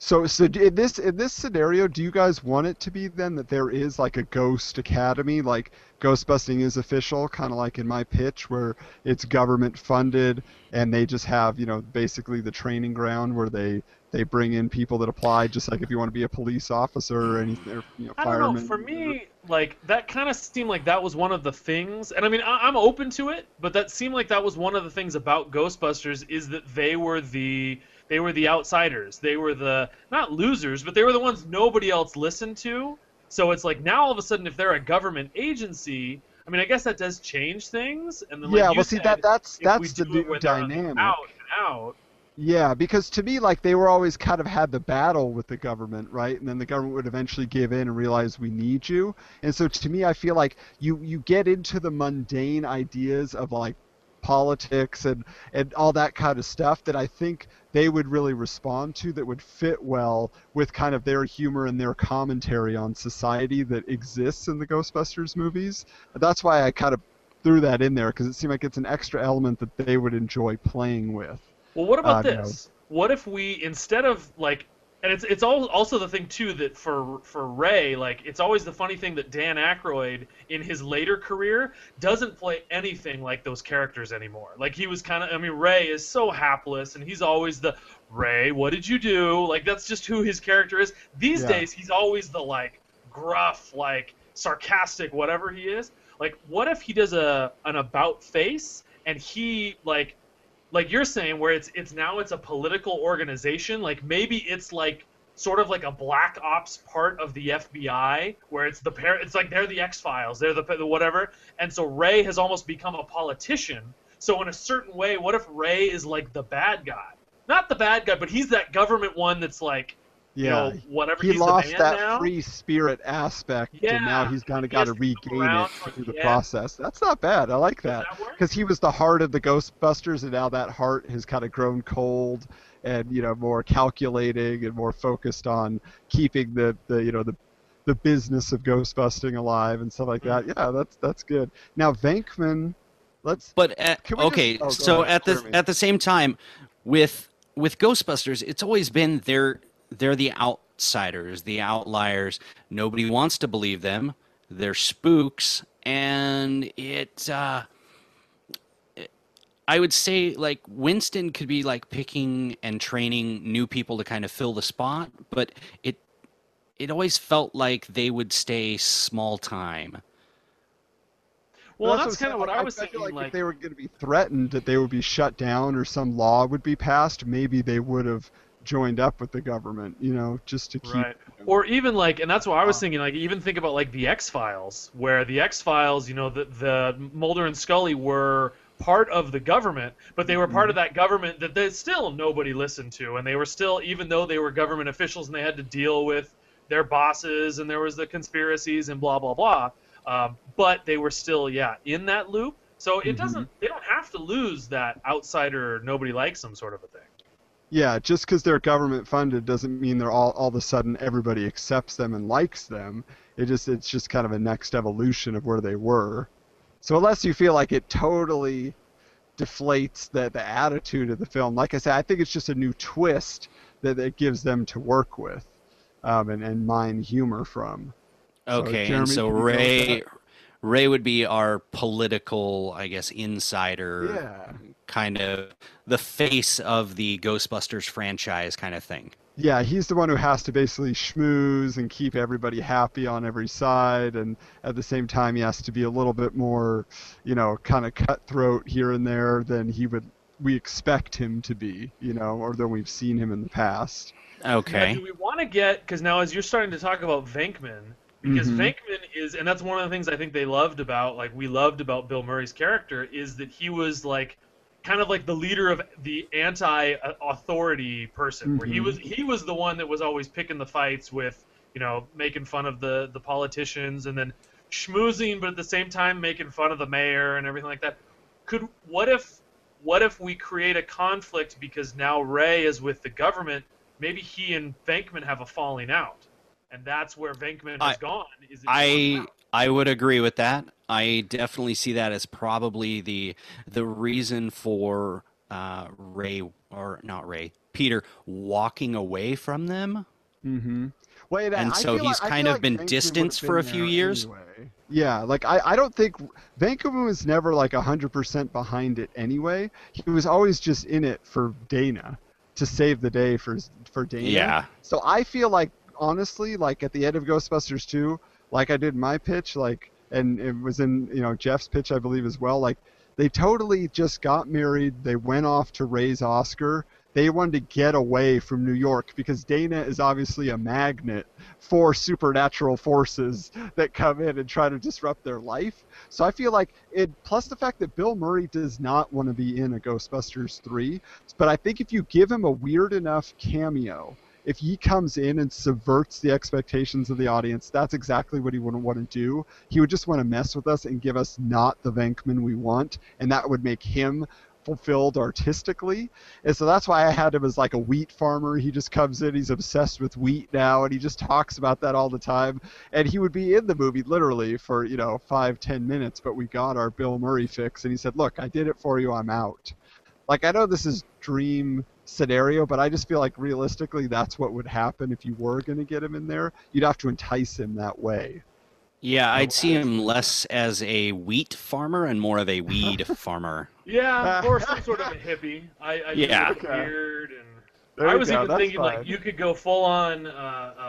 So, so in this in this scenario, do you guys want it to be then that there is like a ghost academy, like ghostbusting is official, kind of like in my pitch, where it's government funded and they just have you know basically the training ground where they they bring in people that apply, just like if you want to be a police officer or anything, or, you know, I don't know. For me, like that kind of seemed like that was one of the things, and I mean, I- I'm open to it, but that seemed like that was one of the things about Ghostbusters is that they were the they were the outsiders. They were the not losers, but they were the ones nobody else listened to. So it's like now all of a sudden, if they're a government agency, I mean, I guess that does change things. And then, like yeah, well, see said, that that's that's the new when they're on the dynamic. Out and out. Yeah, because to me, like they were always kind of had the battle with the government, right? And then the government would eventually give in and realize we need you. And so to me, I feel like you you get into the mundane ideas of like politics and and all that kind of stuff that I think they would really respond to that would fit well with kind of their humor and their commentary on society that exists in the Ghostbusters movies. That's why I kind of threw that in there because it seemed like it's an extra element that they would enjoy playing with. Well, what about Uh, this? What if we instead of like, and it's it's all, also the thing too that for for Ray, like it's always the funny thing that Dan Aykroyd in his later career doesn't play anything like those characters anymore. Like he was kind of, I mean, Ray is so hapless, and he's always the Ray, what did you do? Like that's just who his character is. These Yeah. days, he's always the like gruff, like sarcastic, whatever he is. Like, what if he does a an about face and he like like you're saying where it's it's now it's a political organization like maybe it's like sort of like a black ops part of the FBI where it's the pair it's like they're the X-Files they're the, the whatever. And so Ray has almost become a politician. So in a certain way what if Ray is like the bad guy? Not the bad guy but he's that government one that's like you know whatever he he's lost that now free spirit aspect, and now he's kind of got has to to regain it to- through the yeah. process. That's not bad. I like Does that that because he was the heart of the Ghostbusters, and now that heart has kind of grown cold and you know more calculating and more focused on keeping the, the you know the the business of ghostbusting alive and stuff like that. Mm. Yeah, that's that's good. Now Venkman, let's But at, Can we just- okay, oh, so ahead, at the me. at the same time, with with Ghostbusters, it's always been they're they're the outsiders, the outliers. Nobody wants to believe them. They're spooks, and it. Uh, I would say like Winston could be like picking and training new people to kind of fill the spot, but it it always felt like they would stay small time. well Well, that's, what kind of what I was feel thinking like, like if they were going to be threatened that they would be shut down or some law would be passed, maybe they would have joined up with the government, you know, just to keep. Right. Or even like, and that's what I was Uh, thinking. Like, even think about like the X Files, where the X Files, you know, the the Mulder and Scully were part of the government, but they were part of that government that they still nobody listened to, and they were still, even though they were government officials and they had to deal with their bosses and there was the conspiracies and blah blah blah. Um, but they were still, yeah, in that loop. So it Mhm. doesn't. They don't have to lose that outsider, nobody likes them sort of a thing. Yeah, just because they're government funded doesn't mean they're all all of a sudden everybody accepts them and likes them. It just it's just kind of a next evolution of where they were. So unless you feel like it totally deflates the the attitude of the film, like I said, I think it's just a new twist that it gives them to work with, um, and and mine humor from. So, Okay, Jeremy, and so can you go with Ray? Ray would be our political, I guess, insider Yeah. kind of the face of the Ghostbusters franchise kind of thing. Yeah, he's the one who has to basically schmooze and keep everybody happy on every side, and at the same time, he has to be a little bit more, you know, kind of cutthroat here and there than he would we expect him to be, you know, or than we've seen him in the past. Now, Okay. do we want to get because now as you're starting to talk about Venkman, because Mhm. Venkman is, and that's one of the things I think they loved about, like we loved about Bill Murray's character, is that he was like, kind of like the leader of the anti-authority person, where he Mhm. was he was the one that was always picking the fights with, you know, making fun of the the politicians and then schmoozing, but at the same time making fun of the mayor and everything like that. Could what if what if we create a conflict because now Ray is with the government? Maybe he and Venkman have a falling out, and that's where Venkman has I- gone. Is I I would agree with that. I definitely see that as probably the the reason for uh, Ray or not Ray Peter walking away from them. Mm-hmm. Wait, And I so feel he's like- kind feel of been Venkman distanced would've for a few years. anyway. Yeah, like I, I don't think Venkman was never like hundred percent behind it anyway. He was always just in it for Dana to save the day for for Dana. Yeah. So I feel like honestly, like at the end of Ghostbusters 2, like I did my pitch, like and it was in you know Jeff's pitch I believe as well. Like they totally just got married. They went off to raise Oscar. They wanted to get away from New York because Dana is obviously a magnet for supernatural forces that come in and try to disrupt their life. So I feel like it, plus the fact that Bill Murray does not want to be in a Ghostbusters 3. But I think if you give him a weird enough cameo, if he comes in and subverts the expectations of the audience, that's exactly what he wouldn't want to do. He would just want to mess with us and give us not the Venkman we want, and that would make him fulfilled artistically. And so that's why I had him as like a wheat farmer. He just comes in, he's obsessed with wheat now, and he just talks about that all the time. And he would be in the movie literally for, you know, five, ten minutes, but we got our Bill Murray fix, and he said, Look, I did it for you, I'm out. Like, I know this is dream scenario, but I just feel like realistically that's what would happen if you were going to get him in there. You'd have to entice him that way. Yeah, I'd see him less as a wheat farmer and more of a weed farmer. Yeah, or some sort of a hippie. I, I Yeah. think it's Okay. weird and. There I was go, even that's thinking fine. like you could go full on uh,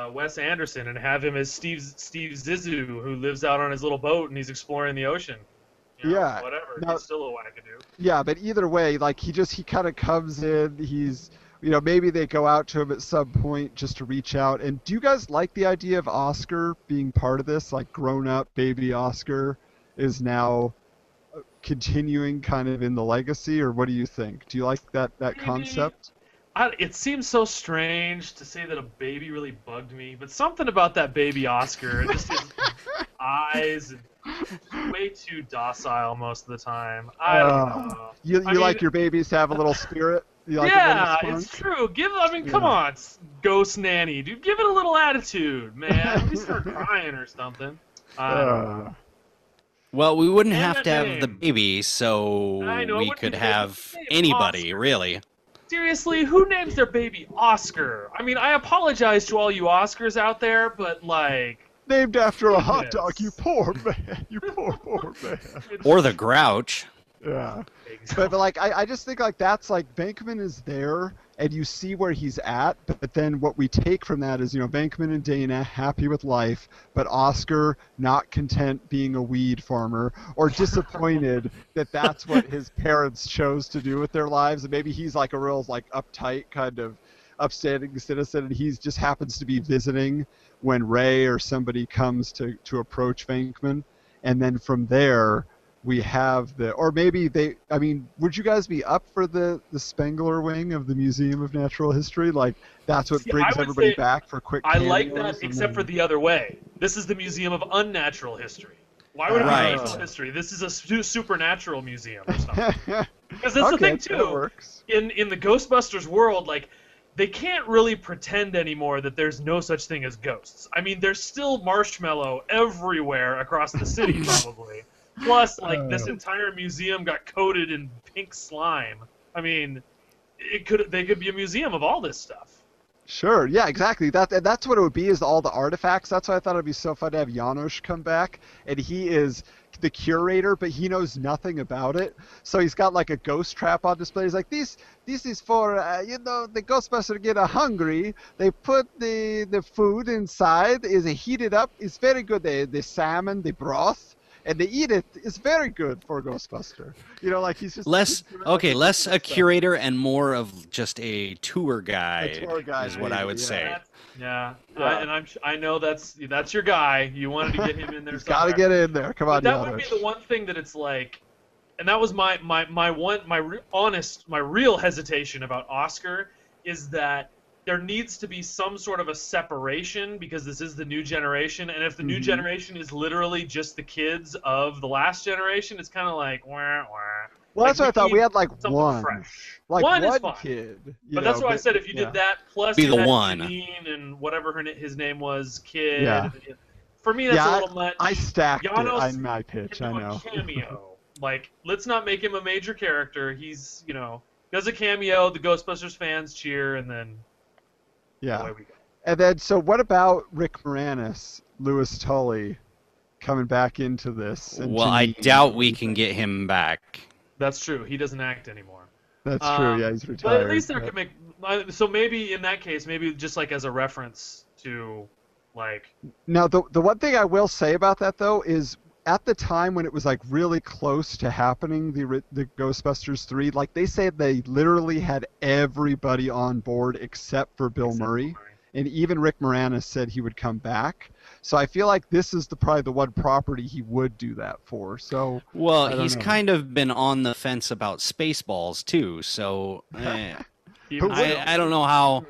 uh, Wes Anderson and have him as Steve Steve Zissou who lives out on his little boat and he's exploring the ocean. You know, Yeah. whatever. Now- he's still a wackadoo. Yeah, but either way, like he just he kind of comes in. He's you know maybe they go out to him at some point just to reach out. And do you guys like the idea of Oscar being part of this? Like grown up baby Oscar is now uh, continuing kind of in the legacy, or what do you think? Do you like that that Maybe. concept? I, it seems so strange to say that a baby really bugged me, but something about that baby Oscar, just his eyes, and way too docile most of the time. I don't Uh, know. You you I like mean- your babies to have a little spirit? You like yeah, it's true. Give I mean, come Yeah. on, ghost nanny, dude. Give it a little attitude, man. At least start crying or something. I don't know. Uh, Well, we wouldn't And have that to have the baby, so know, we could have anybody, Oscar. really. Seriously, who names their baby Oscar? I mean, I apologize to all you Oscars out there, but like, named after a hot dog, you poor man. You poor poor man. Or the Grouch. Yeah. But, but like I, I just think like that's like Venkman is there and you see where he's at, but, but then what we take from that is you know Venkman and Dana happy with life, but Oscar not content being a weed farmer or disappointed that that's what his parents chose to do with their lives, and maybe he's like a real like uptight kind of upstanding citizen, and he's just happens to be visiting when Ray or somebody comes to to approach Venkman, and then from there we have the or maybe they i mean would you guys be up for the the spengler wing of the museum of natural history like that's what See, brings everybody back for quick I like that, except for the other way. This is the Museum of Unnatural History. Why would it Right. be natural history? This is a su- supernatural museum or something. Because that's okay, the thing too. works. In in the Ghostbusters world, like they can't really pretend anymore that there's no such thing as ghosts. I mean, there's still marshmallow everywhere across the city, probably. Plus, like this Oh. entire museum got coated in pink slime. I mean, it could they could be a museum of all this stuff. Sure, yeah, exactly. That that's what it would be is all the artifacts. That's why I thought it'd be so fun to have Janosz come back, and he is the curator, but he knows nothing about it. So he's got like a ghost trap on display. He's like, "This, this is for uh, you know the Ghostbuster get uh, hungry. They put the the food inside. Is it heated up. It's very good. The the salmon, the broth." And they eat it. It's very good for Ghostbuster. You know, like he's just Less okay, less a curator and more of just a tour guide, tour guide, is what I would yeah. say. That's- yeah, Yeah. I, and I'm I know that's that's your guy. You wanted to get him in there. He's got to get in there. Come on, But that would be the one thing that it's like, and that was my my my one my re- honest my real hesitation about Oscar is that there needs to be some sort of a separation because this is the new generation, and if the new Mhm. generation is literally just the kids of the last generation, it's kind of like wah, wah. Well, that's Like, what I thought. We had like one, fresh. like one, one, is fine. kid. you But that's know, why I said if you yeah. did that plus Be you the had one. And whatever her, his name was, kid. Yeah. For me, that's Yeah, a little much. I stacked Janosz it on my pitch. I know. cameo. like, let's not make him a major character. He's, you know, does a cameo. The Ghostbusters fans cheer, and then Yeah, away we go. and then so what about Rick Moranis, Louis Tully, coming back into this? and Well, I doubt we can get him back. That's true. He doesn't act anymore. That's Um, true. Yeah, he's retired. But at least there but- could make. uh, So maybe in that case, maybe just like as a reference to, like, Now, the the one thing I will say about that though is at the time when it was like really close to happening, the the Ghostbusters three, like they said they literally had everybody on board except for Bill except for Murray. And even Rick Moranis said he would come back. So I feel like this is the probably the one property he would do that for. So I Well, don't he's know. kind of been on the fence about Spaceballs too, so eh, He Who was- will? I, I don't know how.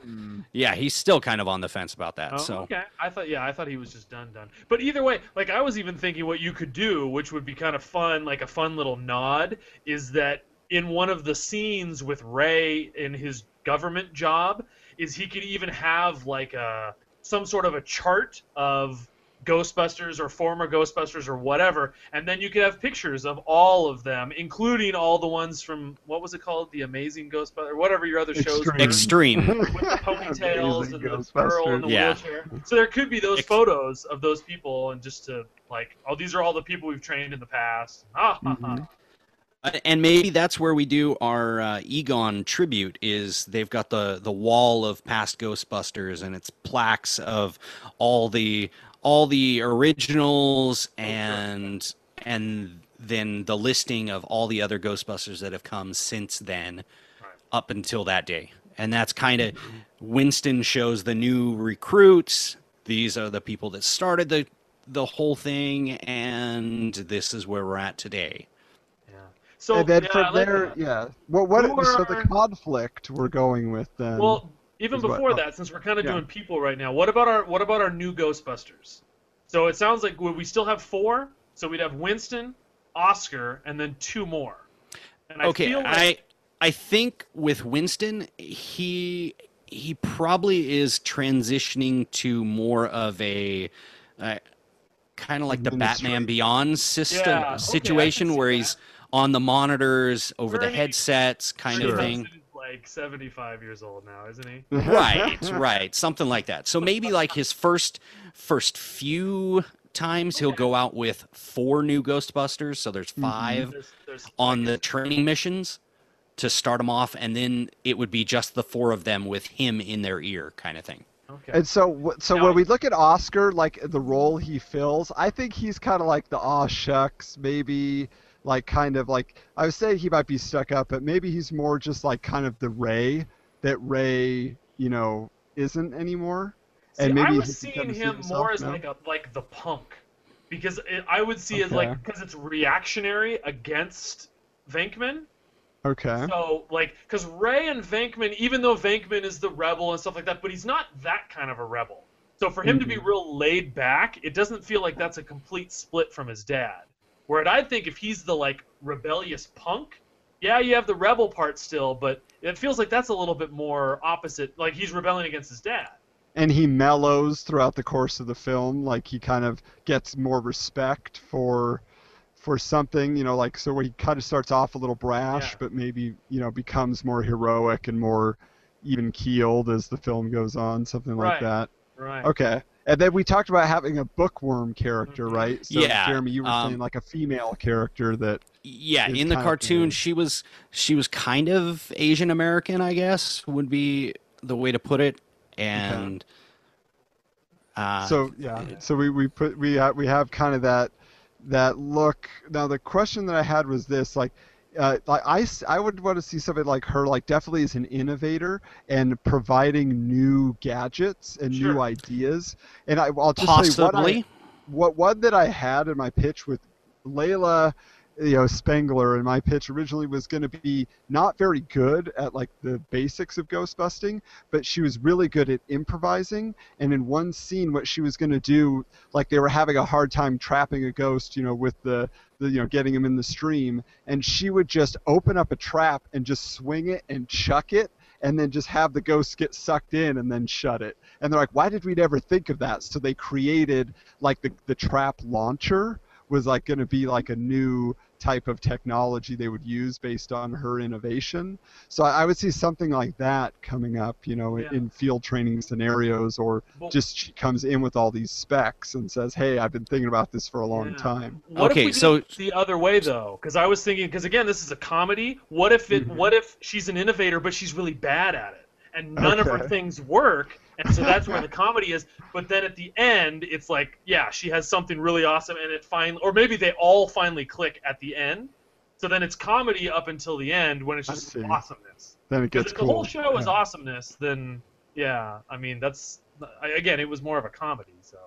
Yeah, he's still kind of on the fence about that. Oh, so okay. I thought, yeah, I thought he was just done, done. But either way, like I was even thinking, what you could do, which would be kind of fun, like a fun little nod, is that in one of the scenes with Ray in his government job, is he could even have like a some sort of a chart of Ghostbusters or former Ghostbusters or whatever, and then you could have pictures of all of them, including all the ones from what was it called, the Amazing Ghostbusters, or whatever your other shows were extreme. with the ponytails and the girl in the Ghostbusters. Yeah. wheelchair. So there could be those Ex- photos of those people, and just to like, oh, these are all the people we've trained in the past. Ah, ha, ha. Mhm. Uh, and maybe that's where we do our uh, Egon tribute. Is they've got the the wall of past Ghostbusters, and it's plaques of all the all the originals, and and then the listing of all the other Ghostbusters that have come since then, up until that day. And that's kind of Winston shows the new recruits. These are the people that started the the whole thing, and this is where we're at today. Yeah. So and then yeah, from like there, that. yeah. What what Who so the conflict we're going with then? Well, even is what- before oh, that, since we're kind of yeah. doing people right now, what about our what about our new Ghostbusters? So it sounds like we still have four? So we'd have Winston, Oscar, and then two more. And I okay, feel like, I I think with Winston, he he probably is transitioning to more of a uh, kind of like the Batman Beyond system Yeah, okay, I can situation see where that. He's on the monitors over the headsets kind Ernie of thing. Hudson like 75 years old now, isn't he? right, right, something like that. So maybe like his first first few times he'll go out with four new Ghostbusters, so there's mm-hmm. 5 There's, there's on the training missions to start them off, and then it would be just the four of them with him in their ear, kind of thing. Okay. And so, so Now- when we look at Oscar, like the role he fills, I think he's kind of like the aw shucks, maybe like kind of like I was saying he might be stuck up, but maybe he's more just like kind of the Ray that Ray, you know, isn't anymore. See, and maybe I was seeing him more as now. like a like the punk, because it, I would see it like because it's reactionary against Venkman. Okay. So like because Ray and Venkman, even though Venkman is the rebel and stuff like that, but he's not that kind of a rebel. So for him to be Mhm. real laid back, it doesn't feel like that's a complete split from his dad. Where I think if he's the like rebellious punk, yeah, you have the rebel part still, but it feels like that's a little bit more opposite. Like he's rebelling against his dad. and he mellows throughout the course of the film like he kind of gets more respect for for something you know like so he kind of starts off a little brash Yeah. but maybe you know becomes more heroic and more even keeled as the film goes on something like Right. that Right. okay and then we talked about having a bookworm character Mhm. right? So Yeah, jeremy you were um, saying like a female character that Yeah, in the cartoon, she was she was kind of Asian American, I guess would be the way to put it, and uh, so yeah so we, we put we have we have kind of that that look. Now the question that i had was this like uh, like I, I would want to see somebody like her like definitely as an innovator and providing new gadgets and new ideas. And I, i'll just say what, I, what one that i had in my pitch with layla you know spengler in my pitch originally was going to be not very good at like the basics of ghost busting but she was really good at improvising. And in one scene what she was going to do like they were having a hard time trapping a ghost you know with the, the you know getting him in the stream. And she would just open up a trap and just swing it and chuck it and then just have the ghost get sucked in and then shut it. And they're like why did we never think of that? So they created like the, the trap launcher was like going to be like a new type of technology they would use based on her innovation. So I I would see something like that coming up, you know, Yeah. in field training scenarios, or Well- just she comes in with all these specs and says, "Hey, I've been thinking about this for a long Yeah. time." What Okay, if we so- the other way though? Because I was thinking, because again, this is a comedy. What if it? Mhm. What if she's an innovator, but she's really bad at it, and none of her things work, and so that's where the comedy is. But then at the end, it's like, yeah, she has something really awesome, and it finally, or maybe they all finally click at the end. So then it's comedy up until the end when it's just awesomeness. Then it gets if cool. the whole show is awesomeness, then yeah, I mean that's again, it was more of a comedy. So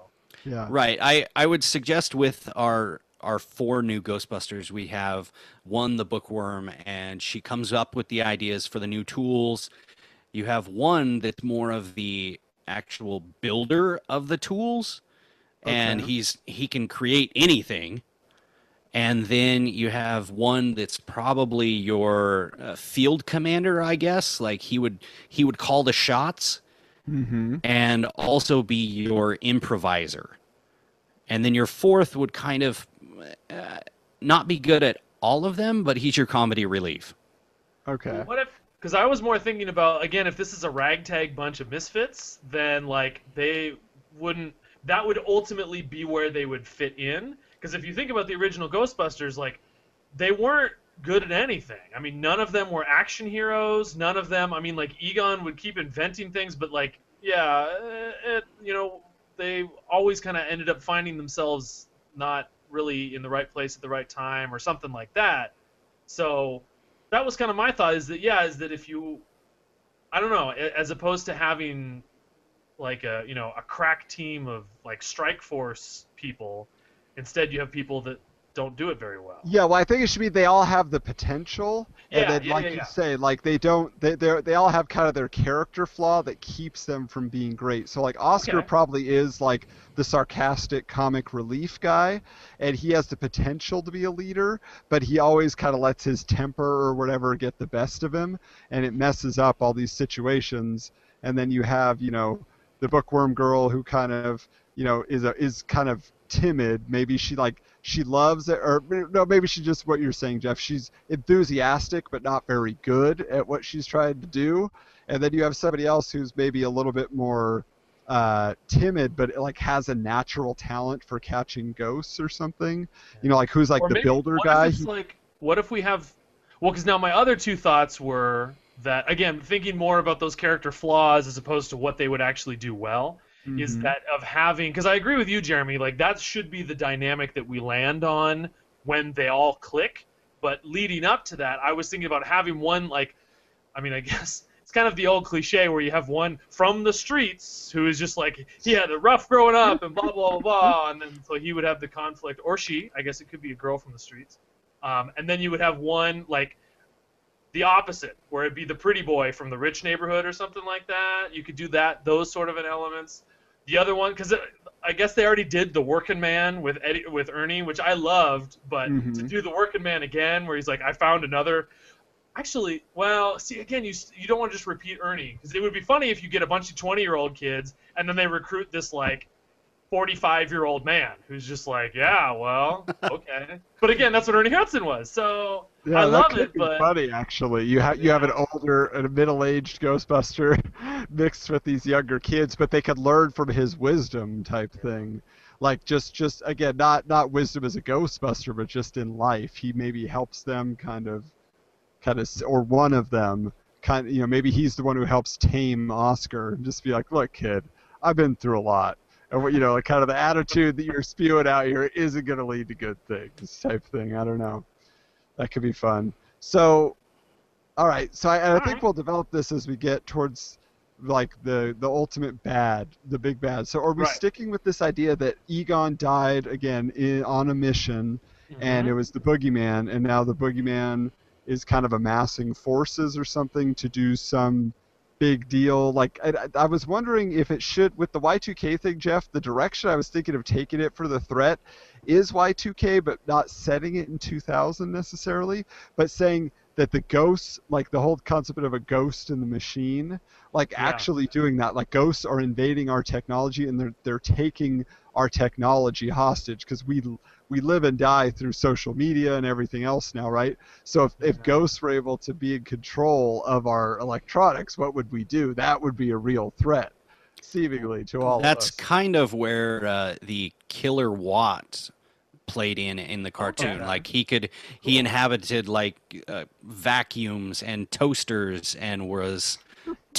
Yeah. Right. I, I would suggest with our our four new Ghostbusters, we have one the bookworm, and she comes up with the ideas for the new tools. You have one that's more of the actual builder of the tools, and he's he can create anything. And then you have one that's probably your uh, field commander, I guess. Like he would he would call the shots Mm-hmm. and also be your improviser. And then your fourth would kind of uh, not be good at all of them, but he's your comedy relief. Okay. What if? Because I was more thinking about again, if this is a ragtag bunch of misfits, then like they wouldn't. That would ultimately be where they would fit in. Because if you think about the original Ghostbusters, like they weren't good at anything. I mean, none of them were action heroes. None of them. I mean, like Egon would keep inventing things, but like, yeah, it, you know, they always kind of ended up finding themselves not really in the right place at the right time or something like that. So that was kind of my thought is that yeah is that if you i don't know as opposed to having like a you know a crack team of like strike force people instead you have people that don't do it very well Yeah, well, I think it should be they all have the potential, Yeah, and then, yeah, like yeah, you say, like they don't, they they they all have kind of their character flaw that keeps them from being great. So like Oscar Okay. probably is like the sarcastic comic relief guy, and he has the potential to be a leader, but he always kind of lets his temper or whatever get the best of him, and it messes up all these situations. And then you have you know the bookworm girl who kind of you know is a is kind of timid maybe she like she loves it or no maybe she just what you're saying jeff she's enthusiastic but not very good at what she's trying to do. And then you have somebody else who's maybe a little bit more uh, timid but like has a natural talent for catching ghosts or something. You know like who's like Or the builder what guy if like what if we have well because now my other two thoughts were that again thinking more about those character flaws as opposed to what they would actually do well is Mhm. that of having because I agree with you, Jeremy. Like that should be the dynamic that we land on when they all click. But leading up to that, I was thinking about having one like, I mean, I guess it's kind of the old cliche where you have one from the streets who is just like he had a rough growing up and blah blah blah, blah and then so he would have the conflict, or she, I guess it could be a girl from the streets, um, and then you would have one like the opposite, where it'd be the pretty boy from the rich neighborhood or something like that. You could do that, those sort of an elements. the other one because I guess they already did the Working Man with Eddie with Ernie, which I loved, but Mhm. to do the Working Man again, where he's like, I found another. Actually, well, see again, you you don't want to just repeat Ernie because it would be funny if you get a bunch of twenty year old kids and then they recruit this like. 45 year old man who's just like, yeah, well, okay. but again, that's what Ernie Hudson was. So Yeah, I that love could it, be but funny actually. You have you have an older and a middle-aged Ghostbuster mixed with these younger kids, but they could learn from his wisdom type thing. Like just just again, not not wisdom as a Ghostbuster, but just in life. He maybe helps them kind of kind of or one of them kind of, you know, maybe he's the one who helps tame Oscar and just be like, "Look, kid, I've been through a lot." And what you know, like kind of the attitude that you're spewing out here isn't going to lead to good things, type thing. I don't know. That could be fun. So, all right. So I, I think right. we'll develop this as we get towards like the the ultimate bad, the big bad. So are we Right. sticking with this idea that Egon died again in, on a mission, and Mhm. it was the boogeyman, and now the boogeyman is kind of amassing forces or something to do some big deal. Like I, I- was wondering if it should with the Y2K thing, Jeff. The direction I was thinking of taking it for the threat is Y2K, but not setting it in 2000 necessarily, but saying that the ghosts, like the whole concept of a ghost in the machine, like Yeah. actually doing that, like ghosts are invading our technology and they're they're taking our technology hostage because we we live and die through social media and everything else now, right? So if, if Mhm. ghosts were able to be in control of our electronics, what would we do? That would be a real threat, seemingly to all That's of us. kind of where uh, the Killer Watt played in in the cartoon. Okay. Like he could, he inhabited like uh, vacuums and toasters and was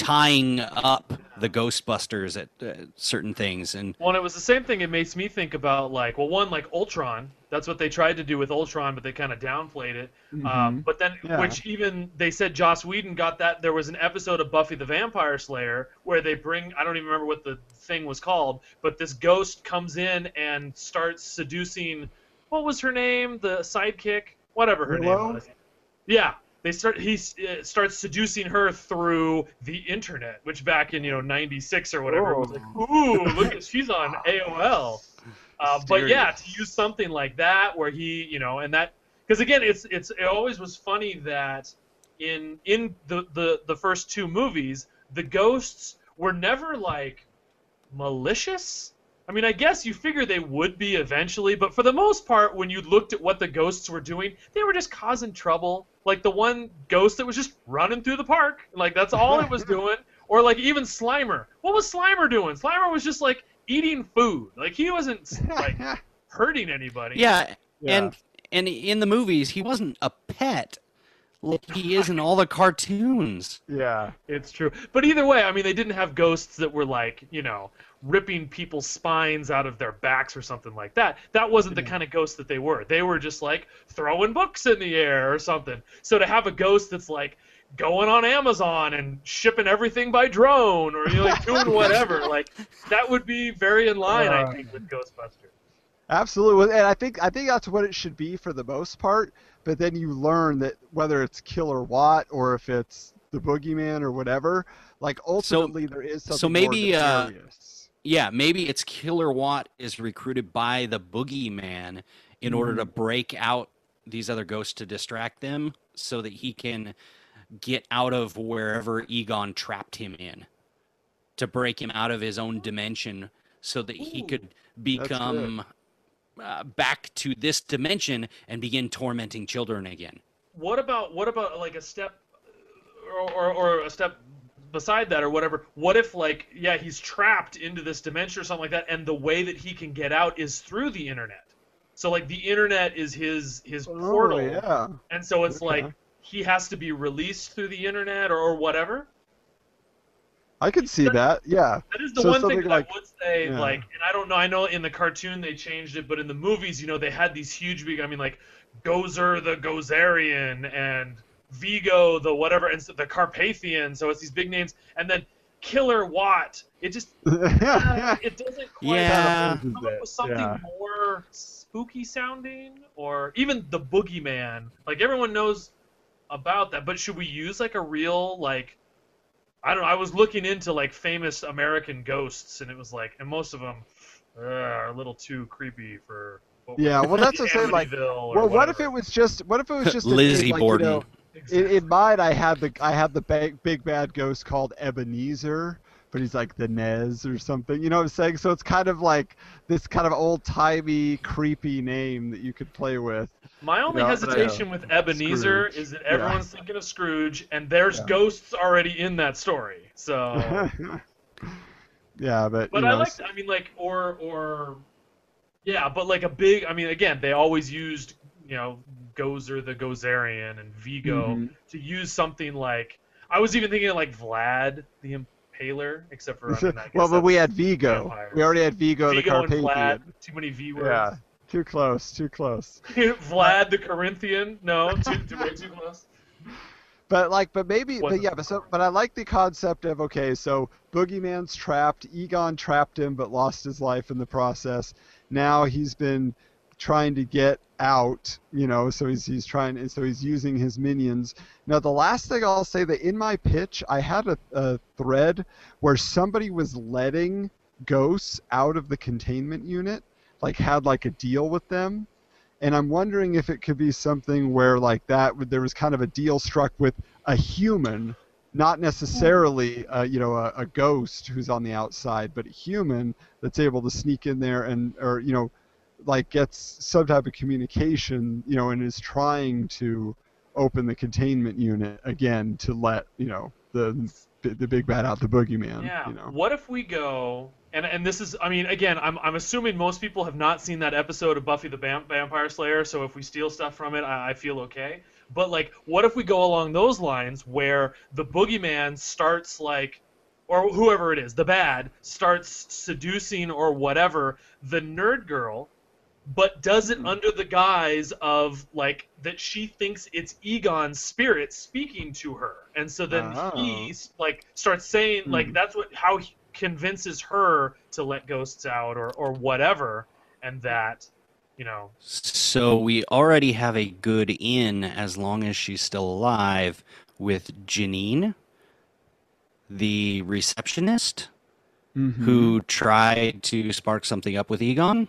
tying up the Ghostbusters at uh, certain things. And Well, and it was the same thing. It makes me think about like, well, one like Ultron. That's what they tried to do with Ultron, but they kind of downplayed it. Um, Mhm. but then, Yeah. which even they said Joss Whedon got that. There was an episode of Buffy the Vampire Slayer where they bring I don't even remember what the thing was called, but this ghost comes in and starts seducing. What was her name? The sidekick, whatever her Willow? name was. Yeah, they start. He uh, starts seducing her through the internet, which back in you know '96 or whatever was like, ooh, look at she's on AOL. Uh, but yeah, to use something like that where he, you know, and that because again, it's it's it always was funny that in in the the the first two movies, the ghosts were never like malicious. I mean, I guess you figure they would be eventually, but for the most part, when you looked at what the ghosts were doing, they were just causing trouble. Like the one ghost that was just running through the park, like that's all it was doing. Or like even Slimer. What was Slimer doing? Slimer was just like eating food. Like he wasn't like hurting anybody. yeah, Yeah. and and in the movies he wasn't a pet like he is in all the cartoons. yeah. It's true. But either way, I mean, they didn't have ghosts that were like, you know, ripping people's spines out of their backs or something like that. That wasn't the kind of ghost that they were. They were just like throwing books in the air or something. So to have a ghost that's like going on Amazon and shipping everything by drone or you know, like doing whatever, like that would be very in line, I Uh, think, with Ghostbusters. Absolutely, and I think I think that's what it should be for the most part. But then you learn that whether it's Killer Watt or if it's the Boogeyman or whatever, like ultimately there is something so maybe, more uh, nefarious. Yeah, maybe it's Killer Watt is recruited by the Boogeyman in order to break out these other ghosts to distract them so that he can get out of wherever Egon trapped him in. To break him out of his own dimension so that he could become uh, back to this dimension and begin tormenting children again. what about what about like a step or, or, or a step beside that or whatever what if like yeah he's trapped into this dimension or something like that and the way that he can get out is through the internet so like the internet is his his oh, portal Oh, yeah. and so it's Okay. like he has to be released through the internet or, or whatever I could see that. Yeah. That is the So one thing that like- I would say, yeah. like, and I don't know. I know in the cartoon they changed it, but in the movies, you know, they had these huge big. I mean, like Gozer the Gozerian and Vigo the whatever, and so the Carpathian. So it's these big names, and then Killer Watt. It just uh, it doesn't quite Yeah. come up with something Yeah. more spooky sounding, or even the Boogeyman. Like everyone knows about that, but should we use like a real like I don't know. I was looking into like famous American ghosts, and it was like, and most of them uh, are a little too creepy for. what Yeah, well, that's what I'm saying, like, Amityville or Well, what if it was just what if it was just Lizzie thing, like, Borden. You know, in, Exactly. in mine, I had the I had the big, big bad ghost called Ebenezer, but he's like the Nez or something. You know what I'm saying? So it's kind of like this kind of old timey, creepy name that you could play with. My only Yeah, but uh, hesitation with Ebenezer Scrooge. is that Yeah. everyone's thinking of Scrooge, and there's Yeah. ghosts already in that story. So, yeah, but but you I like, I mean, like, or or, yeah, but like a big. I mean, again, they always used, you know, Gozer the Gozerian and Vigo Mhm. to use something like. I was even thinking of like Vlad the Impaler, except for I mean, I guess well, but we had Vigo. vampires. We already had Vigo, Vigo the and Vlad. Carpathian. Too many V words. Yeah, too close, too close. Vlad the Corinthian. No, too, too way too close. But like, but maybe, but Wasn't yeah, but so, but I like the concept of okay, so Boogeyman's trapped, Egon trapped him, but lost his life in the process. Now he's been trying to get out, you know, so he's he's trying, and so he's using his minions. Now the last thing I'll say that in my pitch, I had a, a thread where somebody was letting ghosts out of the containment unit, like had like a deal with them and I'm wondering if it could be something where like that there was kind of a deal struck with a human, not necessarily uh, you know a, a ghost who's on the outside, but a human that's able to sneak in there and or you know like gets some type of communication you know and is trying to open the containment unit again to let you know the the big bad out the boogeyman. Yeah. You know. What if we go and and this is I mean again I'm I'm assuming most people have not seen that episode of Buffy the Vamp- Vampire Slayer so if we steal stuff from it I, I feel okay. But like what if we go along those lines where the boogeyman starts like or whoever it is the bad starts seducing or whatever the nerd girl but does it Hmm. under the guise of like that she thinks it's Egon's spirit speaking to her, and so then Oh. he like starts saying like Hmm. that's what how he convinces her to let ghosts out or or whatever, and that you know So we already have a good in as long as she's still alive with Janine, the receptionist Mhm. who tried to spark something up with Egon.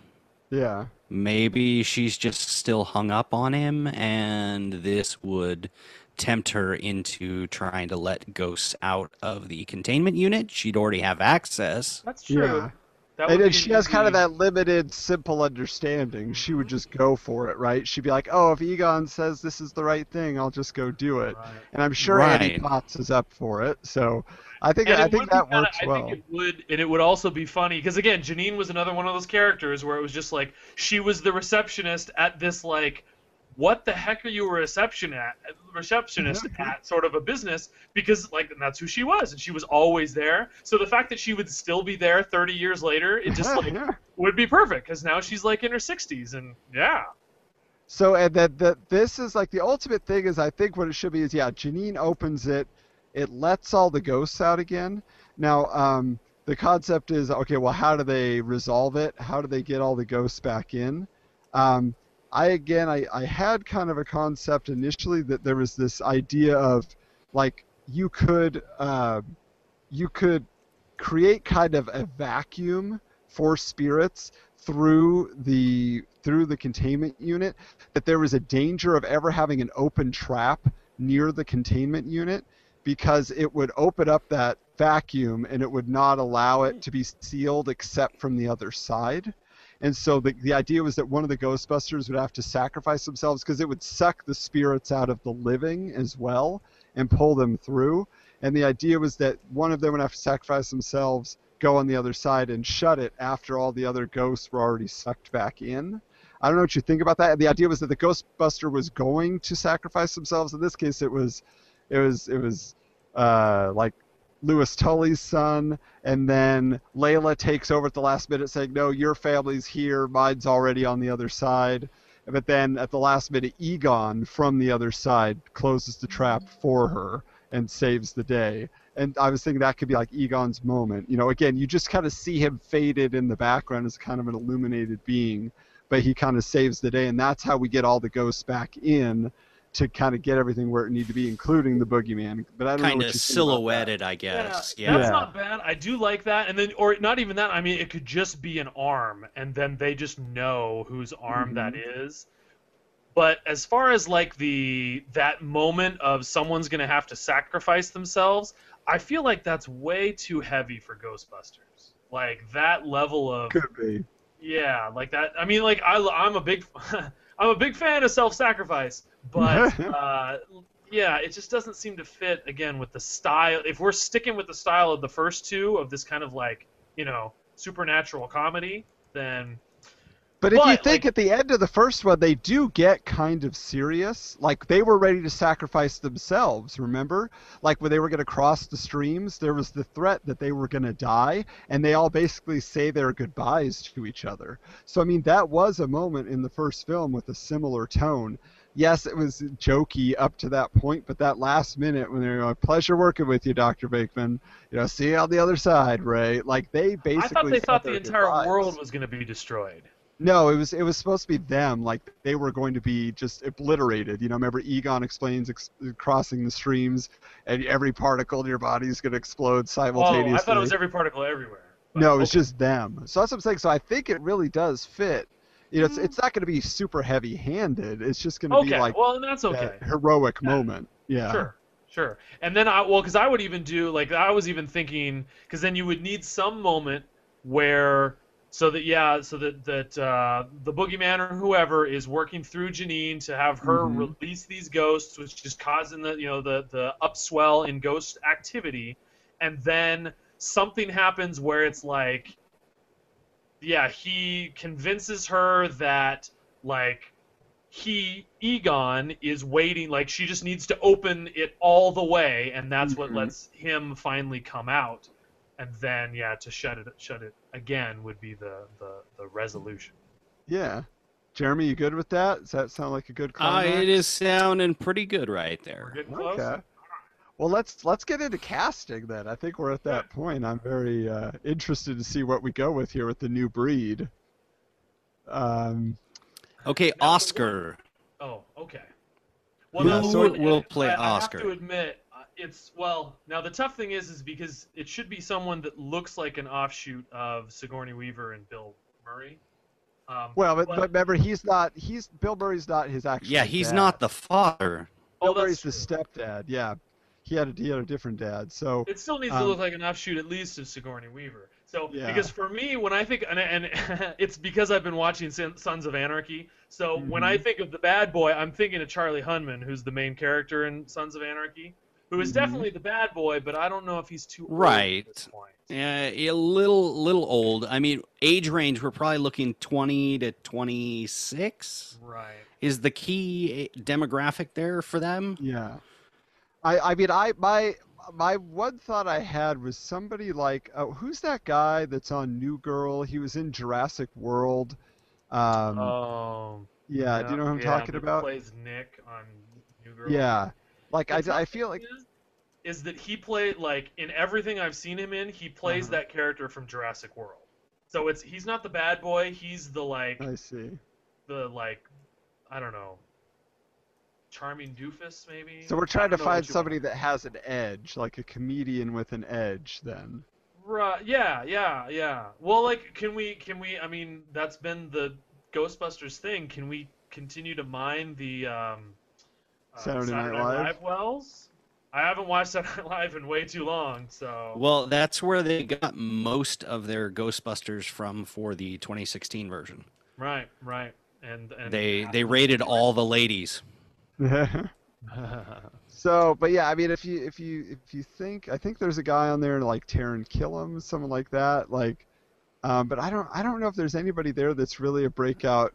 Yeah. Maybe she's just still hung up on him, and this would tempt her into trying to let ghosts out of the containment unit. She'd already have access. that's true. Yeah. That And, and she has kind of that limited, simple understanding. She would mm-hmm. just go for it, right? She'd be like, "Oh, if Egon says this is the right thing, I'll just go do it." Right. And I'm sure Annie Right. Potts is up for it. So I think And I think that kinda- works I well. think it would, and it would also be funny because again, Janine was another one of those characters where it was just like she was the receptionist at this like, what the heck are you a reception at receptionist at sort of a business because like and that's who she was and she was always there. So the fact that she would still be there 30 years later, it just like Yeah. would be perfect because now she's like in her 60s and yeah. So and that that this is like the ultimate thing is I think what it should be is yeah, Janine opens it, it lets all the ghosts out again. Now, um, the concept is okay. Well, how do they resolve it? How do they get all the ghosts back in? Um, I again, I, I had kind of a concept initially that there was this idea of like you could uh, you could create kind of a vacuum for spirits through the through the containment unit that there was a danger of ever having an open trap near the containment unit because it would open up that vacuum and it would not allow it to be sealed except from the other side. And so the, the idea was that one of the Ghostbusters would have to sacrifice themselves because it would suck the spirits out of the living as well and pull them through. And the idea was that one of them would have to sacrifice themselves, go on the other side, and shut it after all the other ghosts were already sucked back in. I don't know what you think about that. The idea was that the Ghostbuster was going to sacrifice themselves. In this case, it was, it was, it was, uh, like Louis Tully's son, and then Layla takes over at the last minute, saying, "No, your family's here. Mine's already on the other side." But then at the last minute, Egon from the other side closes the trap for her and saves the day. And I was thinking that could be like Egon's moment. You know, again, you just kind of see him faded in the background as kind of an illuminated being, but he kind of saves the day, and that's how we get all the ghosts back in. To kind of get everything where it needed to be, including the boogeyman. But I don't know Kind what of you think about that. silhouetted, I guess. Yeah, Yeah. that's Yeah. not bad. I do like that, and then, or not even that. I mean, it could just be an arm, and then they just know whose arm that mm-hmm. is. But as far as like the that moment of someone's gonna have to sacrifice themselves, I feel like that's way too heavy for Ghostbusters. Like that level of Could be. yeah, like that. I mean, like I, I'm a big, I'm a big fan of self-sacrifice, but uh, yeah, it just doesn't seem to fit again with the style. If we're sticking with the style of the first two of this kind of like you know supernatural comedy, then But if you think like- at the end of the first one, they do get kind of serious. Like they were ready to sacrifice themselves. Remember, like when they were going to cross the streams, there was the threat that they were going to die, and they all basically say their goodbyes to each other. So I mean, that was a moment in the first film with a similar tone. Yes, it was jokey up to that point, but that last minute when they're like, "Pleasure working with you, Doctor Venkman," you know, see you on the other side, Ray. Like they basically. I thought they thought the their entire goodbyes. world was going to be destroyed. No, it was it was supposed to be them. Like they were going to be just obliterated. You know, remember Egon explains ex- crossing the streams, and every particle in your body is going to explode Oh, simultaneously. I thought it was every particle everywhere. No, it's okay. just them. So that's what I'm saying. So I think it really does fit. You know, it's, Mm. it's not going to be super heavy-handed. It's just going to okay. be like well, and that's okay. that heroic Yeah. moment. Yeah. Sure, sure. And then I well, because I would even do like I was even thinking because then you would need some moment where so that yeah so that that uh, the boogeyman or whoever is working through Janine to have her Mhm. release these ghosts, which is causing the you know the the upswell in ghost activity, and then something happens where it's like yeah he convinces her that like he Egon is waiting like she just needs to open it all the way and that's what Mhm. lets him finally come out and then yeah to shut it shut it again would be the the, the resolution Yeah. Jeremy, you good with that? Does that sound like a good Uh, climax? it is sounding pretty good right there. we're getting close Okay. Well, let's let's get into casting then. I think we're at that point. I'm very uh, interested to see what we go with here with the new breed. Um, Okay, Now, Oscar. oh okay well Yeah, now, so- We'll play I, I Oscar. have to admit uh, it's well now the tough thing is is because it should be someone that looks like an offshoot of Sigourney Weaver and Bill Murray um, well, but, but remember, he's not. He's Bill Murray's not his actual. Yeah, he's dad. not the father. oh, Bill that's Murray's the stepdad. Yeah, he had a he had a different dad. So It still needs to Um, look like an offshoot, at least, of Sigourney Weaver. So, Yeah. because for me, when I think, and, and it's because I've been watching Sons of Anarchy. So when I Mhm. think of the bad boy, I'm thinking of Charlie Hunnam, who's the main character in Sons of Anarchy, who is Mhm. definitely the bad boy, but I don't know if he's too old Right. at this point. Yeah, a little little old. I mean, age range we're probably looking 20 to 26 Right. is the key eh, demographic there for them. yeah, I I mean I my my one thought I had was somebody like oh, who's that guy that's on New Girl? He was in Jurassic World. Um, Um, yeah, do you know who I'm yeah, talking that about? Plays Nick on New Girl. Yeah, like I, I feel like is, is that he played like in everything I've seen him in, he plays Uh-huh. that character from Jurassic World. So it's he's not the bad boy, he's the like I see. the like I don't know, charming doofus maybe. So we're trying to don't know what find somebody want. that has an edge, like a comedian with an edge. Then. Right? Yeah, yeah, yeah. Well, like, can we? Can we? I mean, that's been the Ghostbusters thing. Can we continue to mine the um, uh, Saturday Night Live? wells? I haven't watched Saturday Night Live in way too long, so. Well, that's where they got most of their Ghostbusters from for the 2016 version. Right, right, and and They they rated all the ladies. so, but yeah, I mean, if you if you if you think, I think there's a guy on there like Taran Killam, someone like that, like. Um, but I don't I don't know if there's anybody there that's really a breakout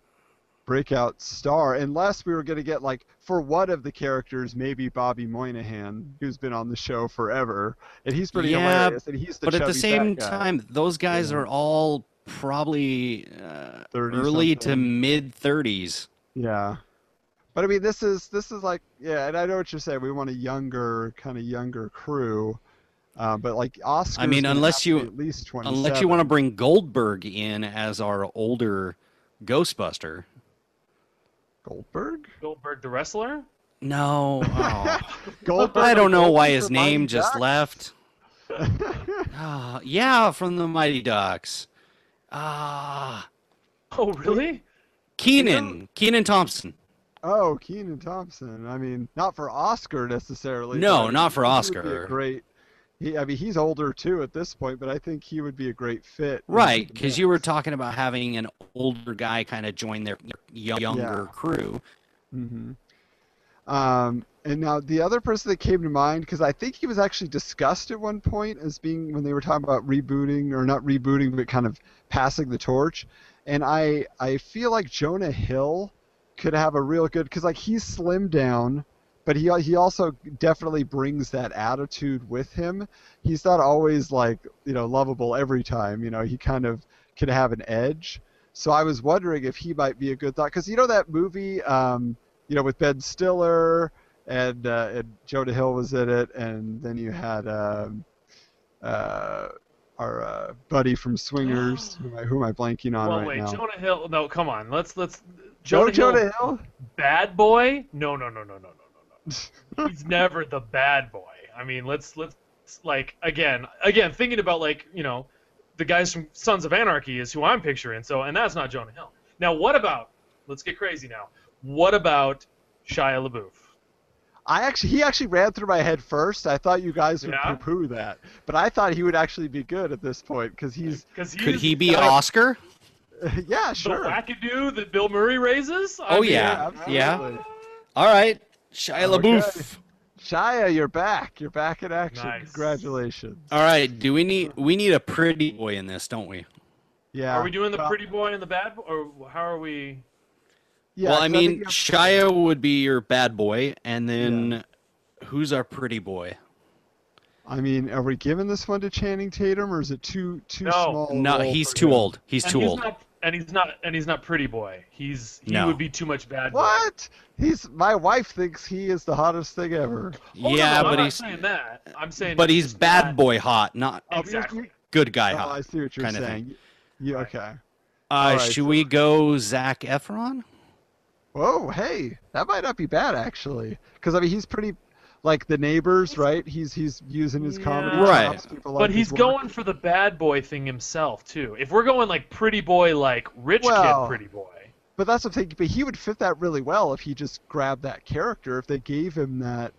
breakout star unless we were going to get like for one of the characters maybe Bobby Moynihan who's been on the show forever and he's pretty Yeah, hilarious and he's the but at the same time, those guys Yeah. are all probably uh, 30 early to mid 30s. Yeah. But I mean, this is this is like yeah, and I know what you're saying. We want a younger kind of younger crew, uh, but like Oscar. I mean, unless you- at least. Unless you want to bring Goldberg in as our older Ghostbuster. Goldberg. Goldberg the wrestler. No. Oh. Goldberg I don't know Goldberg why his from Mighty name just Ducks? left. Ah, yeah, from the Mighty Ducks. Ah, Oh, really? Kenan, Kenan Thompson. Oh, Kenan Thompson. I mean, not for Oscar necessarily. No, but I mean, not for he would be Oscar. great. He, I mean, he's older too at this point, but I think he would be a great fit. Right, because you were talking about having an older guy kind of join their, their younger Yeah. crew. hmm Um, and now the other person that came to mind, because I think he was actually discussed at one point as being when they were talking about rebooting or not rebooting, but kind of passing the torch. And I I feel like Jonah Hill could have a real good because like he's slimmed down, but he he also definitely brings that attitude with him. He's not always like you know lovable every time. You know he kind of can have an edge. So I was wondering if he might be a good thought because you know that movie. Um, you know, with Ben Stiller and uh, and Jonah Hill was in it, and then you had um, uh, our uh, buddy from Swingers. who, am I, who am I blanking on well, right wait, now? Jonah Hill. No, come on. Let's let's. Jonah, Jonah, Hill, Hill. bad boy? No, no, no, no, no, no. He's never the bad boy. I mean, let's let's like again, again, thinking about like you know, the guys from Sons of Anarchy is who I'm picturing. So, and that's not Jonah Hill. Now, what about? Let's get crazy now. What about Shia LaBeouf? I actually, he actually ran through my head first. I thought you guys would Yeah? poo-poo that, but I thought he would actually be good at this point because he's, Because Could he be Oscar? yeah, sure. the sure. wackadoo that Bill Murray raises? I Oh, mean, yeah. Yeah. All right, Shia Okay. LaBeouf. Shia, you're back. You're back in action. Nice. Congratulations. All right, do we need we need a pretty boy in this, don't we? Yeah. Are we doing the pretty boy and the bad boy, or how are we? Yeah, well, I mean, think you have- Shia would be your bad boy, and then who's our pretty boy? I mean, are we giving this one to Channing Tatum, or is it too too No. small? a No, he's too him? old. He's and too he's old. Not, and he's not. And he's not pretty boy. He's he No. would be too much bad boy. What? He's my wife thinks he is the hottest thing ever. Oh, yeah, no, but I'm not he's saying that. I'm saying. but it's he's just bad boy hot, not Oh, Exactly. good guy hot. Oh, I see what you're kinda saying. Yeah, okay. Uh, Alright, should so- we go Zac Efron? Whoa, hey, that might not be bad actually, because I mean he's pretty, like the neighbors, right? He's he's using his comedy Right. chops. People But his he's work. going for the bad boy thing himself too. If we're going like pretty boy, like rich Well, kid, pretty boy. But that's what I'm thinking. But he would fit that really well if he just grabbed that character. If they gave him that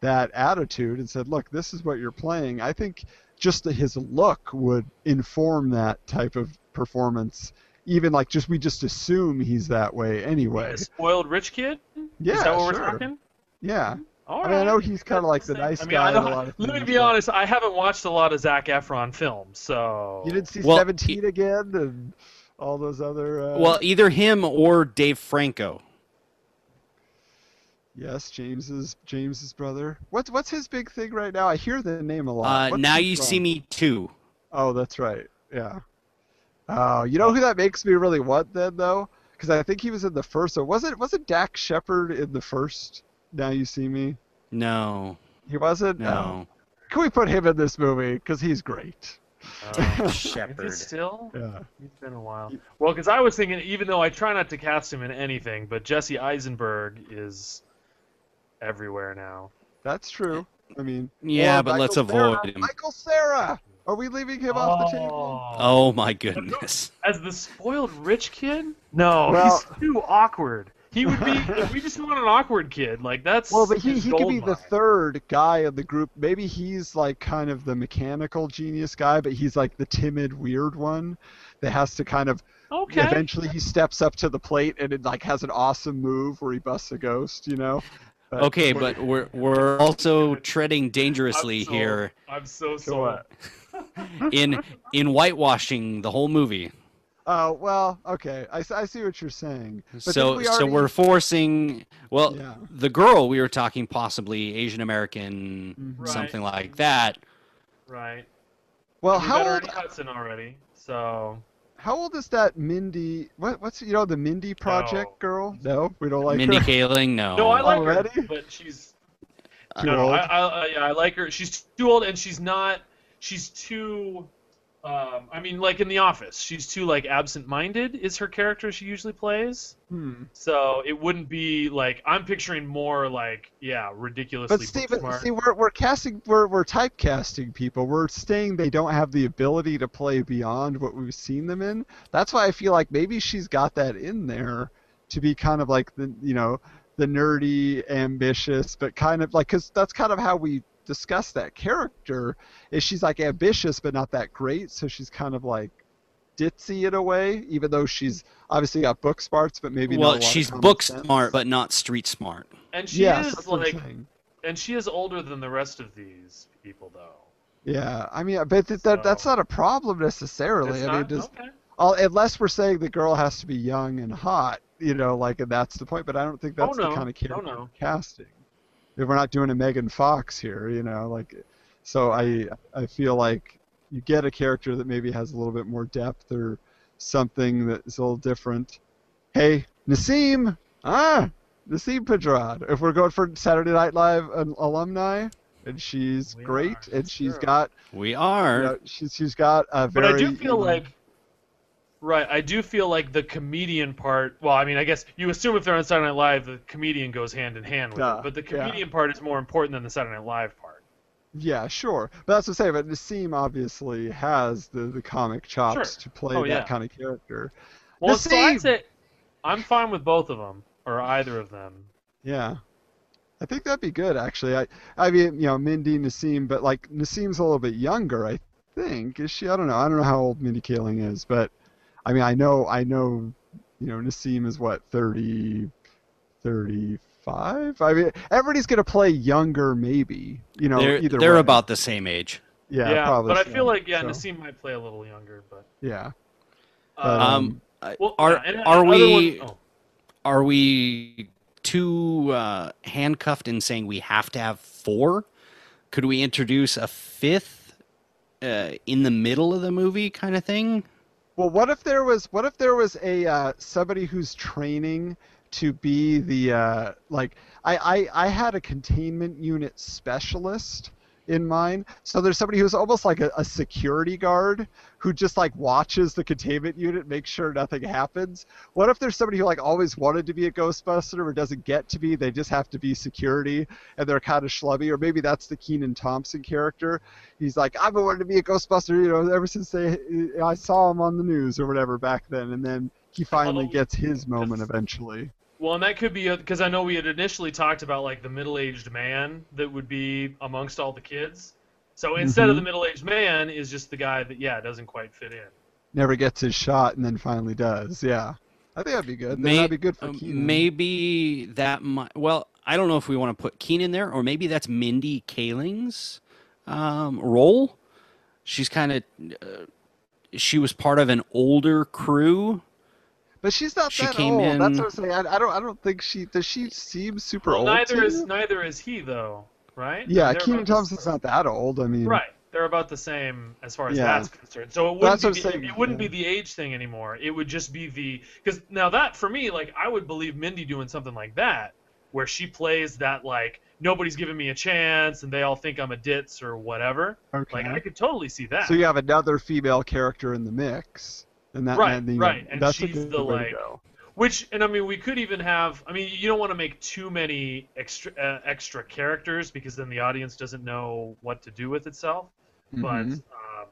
that attitude and said, "Look, this is what you're playing." I think just that his look would inform that type of performance. Even like just we just assume he's that way anyway. A spoiled rich kid. Yeah, Is that what sure. we're talking? Yeah. Hmm. All I mean, I know he's kinda like the nice I mean, guy I in a lot of Let me be but- honest. I haven't watched a lot of Zac Efron films, so You didn't see Well, Seventeen again and all those other. Uh, Well, either him or Dave Franco. yes, James's James's brother. What's what's his big thing right now? I hear the name a lot. Uh, now you from? see me too. Oh, that's right. Yeah. Oh, you know who that makes me really want then though? Because I think he was in the first. So was it was it Dax Shepard in the first? Now you see me. No, He wasn't. Oh. no. Can we put him in this movie? Because he's great. Uh, is Shepard. still? Yeah. He's been a while. Well, because I was thinking, even though I try not to cast him in anything, but Jesse Eisenberg is everywhere now. That's true. I mean. Yeah, or but let's Michael avoid Cera. him. Michael Cera. Are we leaving him off the table? Oh my goodness. As the spoiled rich kid? No, Well- he's too awkward. He would be. we just want an awkward kid, like that's. Well, but he, he could be gold the third guy of the group. Maybe he's like kind of the mechanical genius guy, but he's like the timid, weird one that has to kind of Okay. eventually he steps up to the plate and it like has an awesome move where he busts a ghost, you know. But- Okay, but we're we're also treading dangerously I'm so- here I'm so So in in whitewashing the whole movie. Oh well, okay. I, I see what you're saying. But so didn't we so already- we're forcing well Yeah. the girl we were talking possibly Asian American Mhm. Right. something like that. Right. Well, we how old? Hudson already. So How old is that Mindy? What what's you know the Mindy Project No. girl? No, we don't like Mindy her. Kaling, no. no, I like Already? her, but she's Too no, no. old? I, I, I, yeah, I like her. She's too old, and she's not. She's too. Um, I mean, like in The Office, she's too like absent-minded. Is her character she usually plays? Hmm. So it wouldn't be like I'm picturing more like yeah, ridiculously. But Steven, smart. see, we're, we're casting, we're, we're typecasting people. We're saying they don't have the ability to play beyond what we've seen them in. That's why I feel like maybe she's got that in there to be kind of like the, you know, the nerdy, ambitious, but kind of like, because that's kind of how we discuss that character. Is she's like ambitious, but not that great. So she's kind of like ditzy in a way, even though she's obviously got book smarts, but maybe not a well, lot she's common book sense. smart, but not street smart. and she Yes, is that's what I'm like, and she is older than the rest of these people though. Yeah, I mean, but th- that, that's not a problem necessarily. It's I mean, not? just okay. all, unless we're saying the girl has to be young and hot, you know, like, and that's the point. But I don't think Oh, that's no. the kind of Oh, character no. we're casting. If we're not doing a Megan Fox here, you know, like, so I I feel like you get a character that maybe has a little bit more depth or something that's a little different. Hey, Nasim, ah, Nasim Pedrad. If we're going for Saturday Night Live an alumni, and she's We great, are, and she's sure. got We are. you know, she's she's got a very. But. I do feel you know, like, right? I do feel like the comedian part. Well, I mean, I guess you assume if they're on Saturday Night Live, the comedian goes hand in hand with Yeah, it. Ah, but the yeah. comedian part is more important than the Saturday Night Live part. Yeah, sure. But that's what I'm saying. But Nasim obviously has the, the comic chops Sure. to play Oh, that yeah. kind of character. Well, so I'd say I'm fine with both of them or either of them. Yeah. I think that'd be good, actually. I, I mean, you know, Mindy, Nasim, but like Nasim's a little bit younger, I think. Is she? I don't know. I don't know how old Mindy Kaling is, but I mean, I know, I know, you know, Nasim is what 30, 35. I mean, everybody's gonna play younger, maybe. You know, they're either they're way. about the same age. yeah, probably. but I feel like yeah, So, Nasim might play a little younger, but Yeah. uh, But, Um, well, are yeah, and- and are we one- oh. are we too uh, handcuffed in saying we have to have four? Could we introduce a fifth uh, in the middle of the movie, kind of thing? Well, what if there was what if there was a uh, somebody who's training to be the uh, like I, I I had a containment unit specialist in mind. So there's somebody who's almost like a, a security guard who just like watches the containment unit, makes sure nothing happens. What if there's somebody who like always wanted to be a Ghostbuster or doesn't get to be? They just have to be security and they're kind of schlubby. Or maybe that's the Kenan Thompson character. He's like, I've been wanting to be a Ghostbuster, you know, ever since they I saw him on the news or whatever back then, and then he finally gets his moment eventually. Well, and that could be because I know we had initially talked about like the middle-aged man that would be amongst all the kids. So instead of Mhm. the middle-aged man, is just the guy that yeah doesn't quite fit in. Never gets his shot and then finally does. Yeah, I think that'd be good. May- that'd be good for um, Kenan. maybe that might. Well, I don't know if we want to put Kenan there, or maybe that's Mindy Kaling's um, role. She's kind of. Uh, she was part of an older crew. But she's not She that came old. That's what I'm saying. I, I don't. I don't think she. Does she seem super Well, old? neither to is you? neither is he though, right? Yeah, They're Kenan about the Thompson's not that old. I mean, Right. They're about the same as far as Yeah. that's concerned. So it wouldn't be the, saying, it wouldn't yeah. be the age thing anymore. It would just be the because now that for me like I would believe Mindy doing something like that where she plays that like nobody's giving me a chance and they all think I'm a ditz or whatever. Okay. Like I could totally see that. so you have another female character in the mix, and that Right, and, you know, right, and that's she's the, like. Which and I mean we could even have I mean you don't want to make too many extra uh, extra characters because then the audience doesn't know what to do with itself. but Mhm. uh,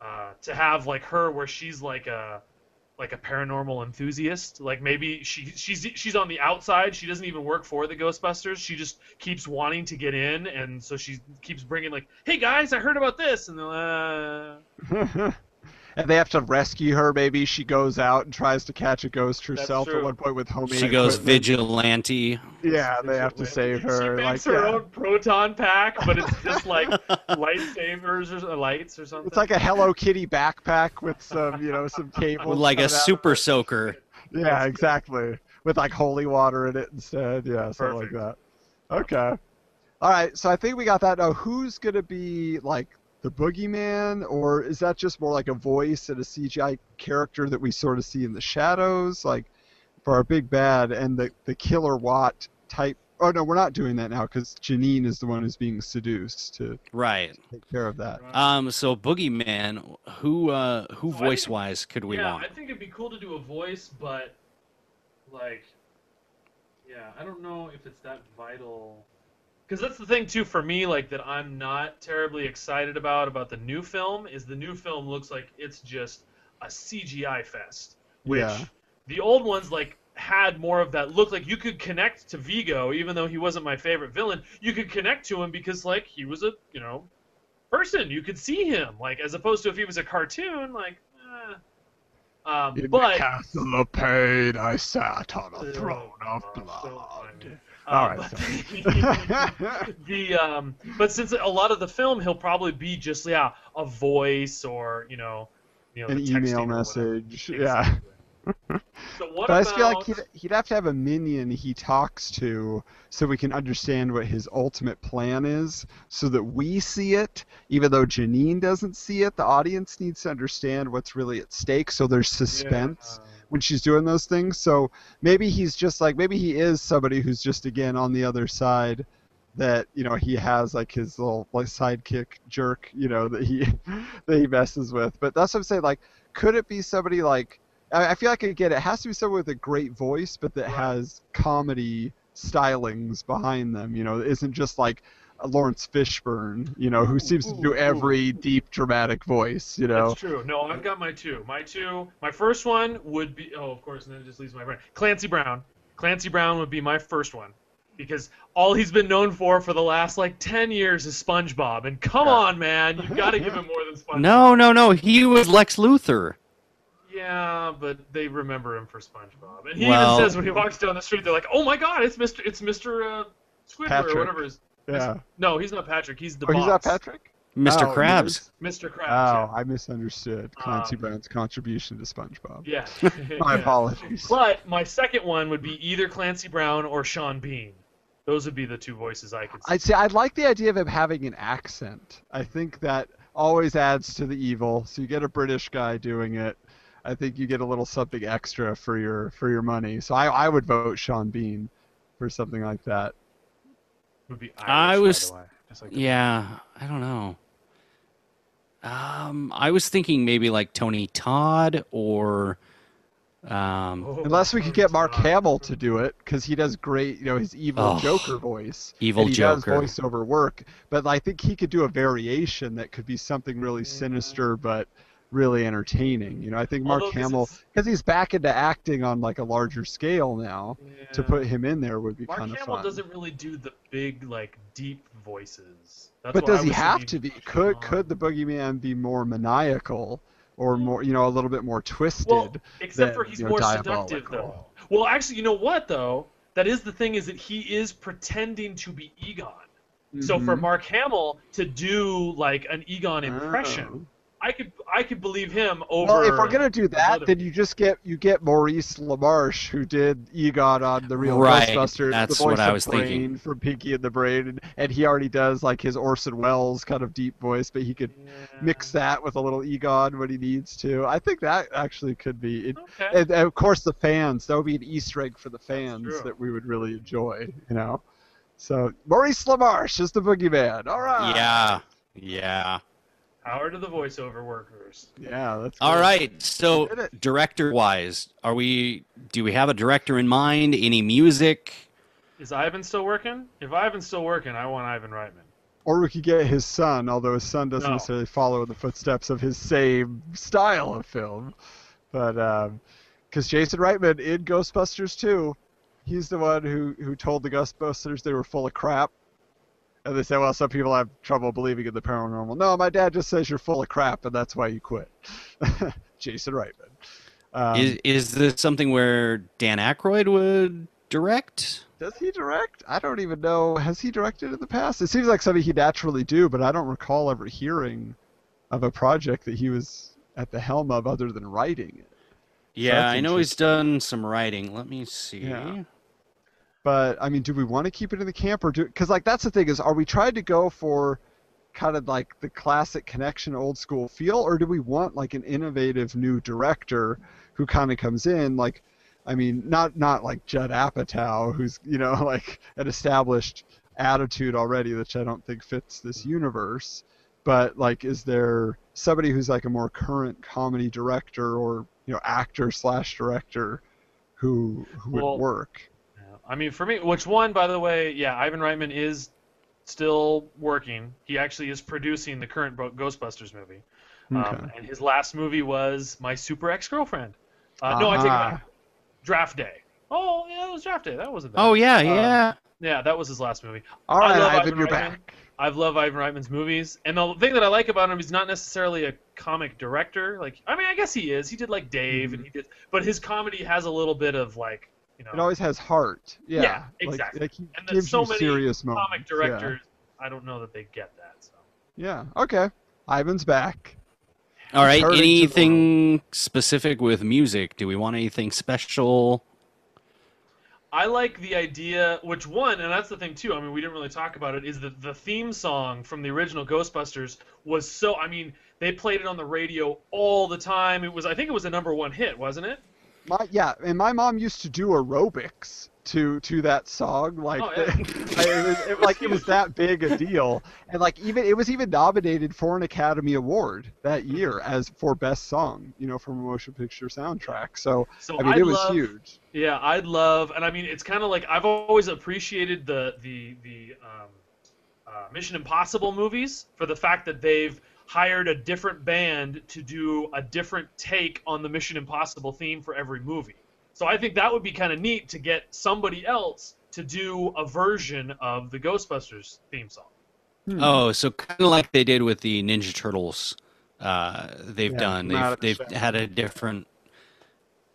uh, to have like her where she's like a like a paranormal enthusiast like maybe she she's she's on the outside she doesn't even work for the ghostbusters she just keeps wanting to get in and so she keeps bringing like hey guys i heard about this and they're uh, and they have to rescue her. Maybe she goes out and tries to catch a ghost herself at one point with homemade. She goes equipment. vigilante. Yeah, they have to save her. she like, makes her yeah. own proton pack but it's just like lightsabers or lights or something It's like a Hello Kitty backpack with some, you know, some cables. With like a out super soaker. Yeah, That's good. exactly. With like holy water in it instead. Yeah, something like Perfect. that. Okay. All right, so I think we got that. Now, who's gonna be like the boogeyman, or is that just more like a voice and a CGI character that we sort of see in the shadows, like for our big bad and the the Killerwatt type oh no, we're not doing that now because Janine is the one who's being seduced to Right. take care of that. Um. So Boogeyman, who uh, who So I think- voice wise could we yeah, want? I think it'd be cool to do a voice, but like, yeah, I don't know if it's that vital. Because that's the thing too for me, like that I'm not terribly excited about about the new film is the new film looks like it's just a CGI fest, which Yeah. the old ones like had more of that look like you could connect to Vigo even though he wasn't my favorite villain you could connect to him because like he was a you know person you could see him like as opposed to if he was a cartoon like eh. um, In but the castle of pain, I sat on a Oh, throne of blood. All Um, but the um, but since a lot of the film, he'll probably be just yeah a voice or you know, you know An the email message. Yeah. So what But I about? just feel like he'd, he'd have to have a minion he talks to so we can understand what his ultimate plan is so that we see it. Even though Janine doesn't see it, the audience needs to understand what's really at stake so there's suspense Yeah. When she's doing those things. So maybe he's just like, maybe he is somebody who's just, again, on the other side that you know he has like his little like sidekick jerk you know that he that he messes with but that's what i'm saying like could it be somebody like I I feel like again, it has to be someone with a great voice, but that Right. has comedy stylings behind them. You know, isn't just like Laurence Fishburne, you know, who Ooh, seems to do ooh. every deep dramatic voice. You know, That's true. No, I've got my two. My two. My first one would be. Oh, of course, and then it just leaves my brain. Clancy Brown. Clancy Brown would be my first one because all he's been known for for the last like ten years is SpongeBob. And come Yeah. on, man, you've got to give him more than SpongeBob. No, no, no. He was Lex Luthor. Yeah, but they remember him for SpongeBob, and he Well- even says when he walks down the street, they're like, "Oh my God, it's Mister, it's Mister uh, Squidward Patrick. or whatever." His, yeah. no, he's not Patrick. He's the Oh, boss. he's not Patrick. Mr. Oh, Krabs. Mr. Krabs. Oh, I misunderstood Clancy Um, Brown's contribution to SpongeBob. yeah. yeah. My Yeah. apologies. But my second one would be either Clancy Brown or Sean Bean. Those would be the two voices I could see. I'd say I'd like the idea of him having an accent. I think that always adds to the evil. So you get a British guy doing it. I think you get a little something extra for your for your money. So I, I would vote Sean Bean for something like that. Would be Irish, I by was- the way. Just like Yeah, I don't know. Um, I was thinking maybe like Tony Todd or um, Oh, Unless we could get Mark God. Hamill to do it, because he does great, you know, his evil Oh. Joker voice. Evil and he Joker. does voiceover work. But I think he could do a variation that could be something really Yeah. sinister, but really entertaining. You know, I think Mark Although Hamill, because he's back into acting on like a larger scale now, to put him in there would be kind of fun. Mark Hamill doesn't really do the big, like, deep voices. That's But I does he have to be? Could Sean. could the boogeyman be more maniacal or more, you know, a little bit more twisted? Well, except for he's you know, more seductive, though. Well, actually, you know what, though? That is the thing is that he is pretending to be Egon. So for Mhm. Mark Hamill to do like an Egon impression, Oh. I could I could believe him over. Well, if we're gonna do that, other then you just get you get Maurice LaMarche, who did Egon on the real Right, Ghostbusters. that's the voice what I was Brain thinking. from Pinky and the Brain, and, and he already does like his Orson Welles kind of deep voice, but he could mix that with a little Egon when he needs to. I think that actually could be. It, Okay. and, and of course, the fans. That would be an Easter egg for the fans that we would really enjoy. You know. So Maurice LaMarche is the boogeyman. All right. yeah, yeah. Power to the voiceover workers. Yeah. That's All good. right. So director wise, are we? Do we have a director in mind? Any music? Is Ivan still working? If Ivan's still working, I want Ivan Reitman. Or we could get his son, although his son doesn't No. necessarily follow in the footsteps of his same style of film. But um, because Jason Reitman in Ghostbusters 2, he's the one who, who told the Ghostbusters they were full of crap. And they say, well, some people have trouble believing in the paranormal. No, my dad just says you're full of crap, and that's why you quit. Jason Reitman. Um, is is this something where Dan Aykroyd would direct? Does he direct? I don't even know. Has he directed in the past? It seems like something he'd naturally do, but I don't recall ever hearing of a project that he was at the helm of other than writing it. Yeah, that's I know he's done some writing. Let me see. Yeah. But I mean, do we want to keep it in the camp or do? Because like that's the thing is, are we trying to go for kind of like the classic connection, old school feel, or do we want like an innovative new director who kind of comes in like? I mean, not not like Judd Apatow, who's you know like an established attitude already, which I don't think fits this universe. But like, is there somebody who's like a more current comedy director or you know actor slash director who who would work? I mean, for me, which one, by the way, yeah, Ivan Reitman is still working. He actually is producing the current Ghostbusters movie. Okay. Um, and his last movie was My Super Ex Girlfriend. Uh, No, I take it Ah. back. Draft Day. Oh, yeah, it was Draft Day. That wasn't bad. Oh yeah, Um, yeah. Yeah, that was his last movie. All I love Ivan, Ivan you're Reitman. back. I love Ivan Reitman's movies, and the thing that I like about him, he's not necessarily a comic director. Like, I mean, I guess he is. He did like Dave, and he did, but his comedy has a little bit of like, you know, It always has heart. Yeah, Yeah, like- exactly. Like, he and there's gives so you many serious moments. comic directors. I don't know that they get that. So. Yeah. yeah. Okay. Ivan's back. All right. turning to the Anything specific with music? Do we want anything special? I like the idea, which one, and that's the thing too. I mean, we didn't really talk about it. Is that the theme song from the original Ghostbusters was so? I mean, they played it on the radio all the time. It was, I think, it was a number one hit, wasn't it? My yeah, and my mom used to do aerobics to to that song. Like, Oh, yeah. It was, it, like it was that big a deal, and like even it was even nominated for an Academy Award that year as for best song, you know, from a motion picture soundtrack. So So I mean, I'd it was love, huge. Yeah, I'd love, and I mean, it's kind of like I've always appreciated the the the um, uh, Mission Impossible movies for the fact that they've hired a different band to do a different take on the Mission Impossible theme for every movie. So I think that would be kind of neat to get somebody else to do a version of the Ghostbusters theme song. Hmm. Oh, so kind of like they did with the Ninja Turtles. Uh, they've Yeah, done. come out They've they've shadows. had a different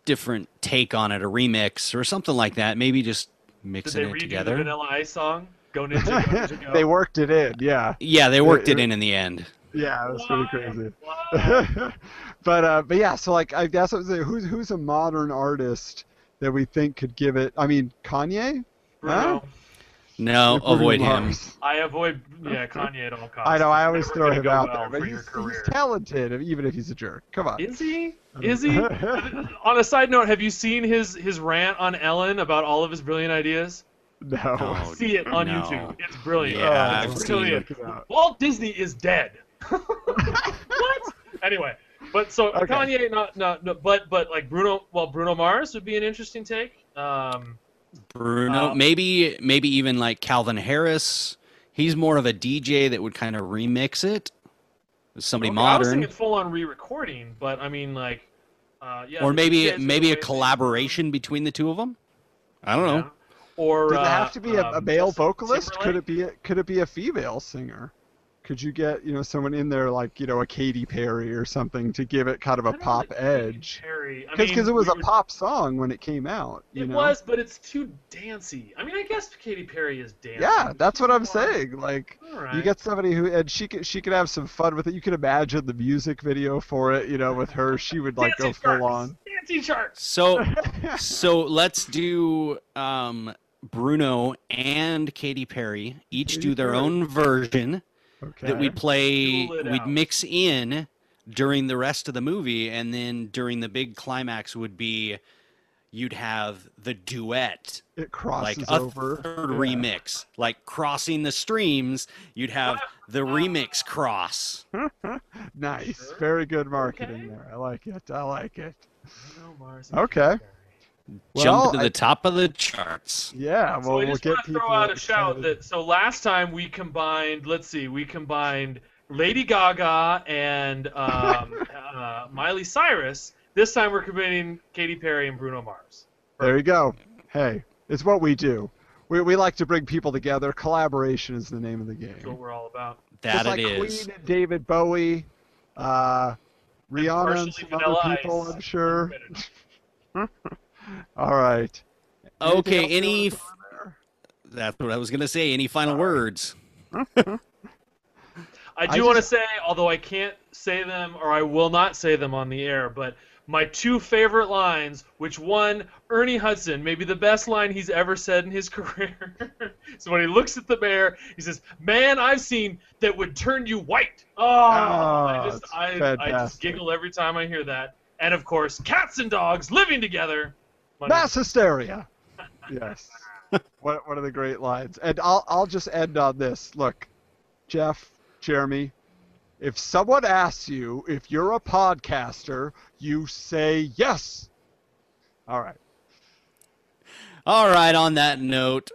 different take on it, a remix or something like that. Maybe just Did mixing they it together. the Vanilla Ice song? Go Ninja, Go Ninja, Go. they worked it in, yeah, Yeah, they worked it it- in in the end. Yeah, it was pretty crazy. But uh, but yeah, so like I guess I was saying, who's who's a modern artist that we think could give it? I mean, Kanye. Bruno. No, Bruno avoid him. Mars. I avoid yeah Kanye at all costs. I know. I always throw him out well there, but he's, he's talented, even if he's a jerk. Come on. Is he? Is he? on a side note, have you seen his his rant on Ellen about all of his brilliant ideas? No. No. See it on no. YouTube. It's brilliant. Yeah, Oh, I've It's seen brilliant. It. Walt Disney is dead. what? Anyway, but so Okay. Kanye, not not, no, but but like Bruno, well Bruno Mars would be an interesting take. Um, Bruno, Uh, maybe maybe even like Calvin Harris. He's more of a DJ that would kind of remix it. Somebody okay, I was thinking full on re-recording, but I mean like, uh, yeah. or maybe maybe a way they- collaboration between the two of them. I don't know. Or Does it uh, have to be a, a um, male Justin vocalist? Could it be a, could it be a female singer? Could you get you know someone in there like you know a Katy Perry or something to give it kind of I a don't pop like edge? Perry. I Because it was we a were- pop song when it came out. You It know? was, but it's too dancey. I mean, I guess Katy Perry is dancey. Yeah, that's what I'm More- saying. Like All right. you get somebody who and she could she could have some fun with it. You can imagine the music video for it. You know, with her, she would like go full sharks. on. Dancing sharks. So so let's do um, Bruno and Katy Perry each Katy do their Perry. own version Okay. that we'd play we'd out. mix in during the rest of the movie and then during the big climax would be you'd have the duet it like a over. third Yeah. remix like crossing the streams you'd have the remix cross Nice. Sure. Very good marketing Okay. there. I like it. I like it. Bruno Mars Okay. Katy Perry. Well, jump to I- the top of the charts Yeah, So well, I we'll just get want to throw out a shout that so last time we combined. Let's see, we combined Lady Gaga and um, uh, Miley Cyrus. This time we're combining Katy Perry and Bruno Mars. There you go. Hey, it's what we do. We, we like to bring people together. Collaboration is the name of the game. That's what we're all about. that Just like it is Queen and David Bowie, uh, Rihanna partially and some other people, Ice. I'm sure. All right. okay any f- wanna throw in that's what i was gonna say any final words I I do want to say, although I can't say them or I will not say them on the air, but my two favorite lines, which one, Ernie Hudson, maybe the best line he's ever said in his career. so when he looks at the bear, he says, "Man, I've seen that would turn you white." Oh, ah, I Oh, just, I, I just giggle every time I hear that. And of course, cats and dogs living together. Funny. Mass hysteria. yes. one, one of the great lines. And I'll I'll just end on this. Look, Jeff, Jeremy, if someone asks you if you're a podcaster, you say yes. All right. All right, on that note,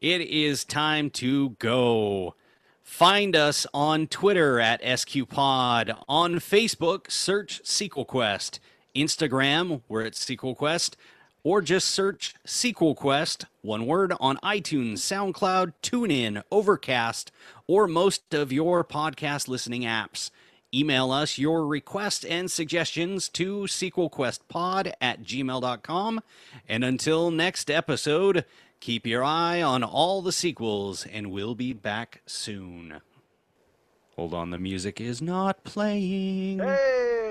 it is time to go. Find us on Twitter at SQPod. On Facebook, search Sequel Quest. Instagram, we're at Sequel Quest. Or just search Sequel Quest, one word, on iTunes, SoundCloud, TuneIn, Overcast, or most of your podcast listening apps. Email us your requests and suggestions to sequelquestpod at gmail.com. And until next episode, keep your eye on all the sequels, and we'll be back soon. Hold on, the music is not playing. Hey,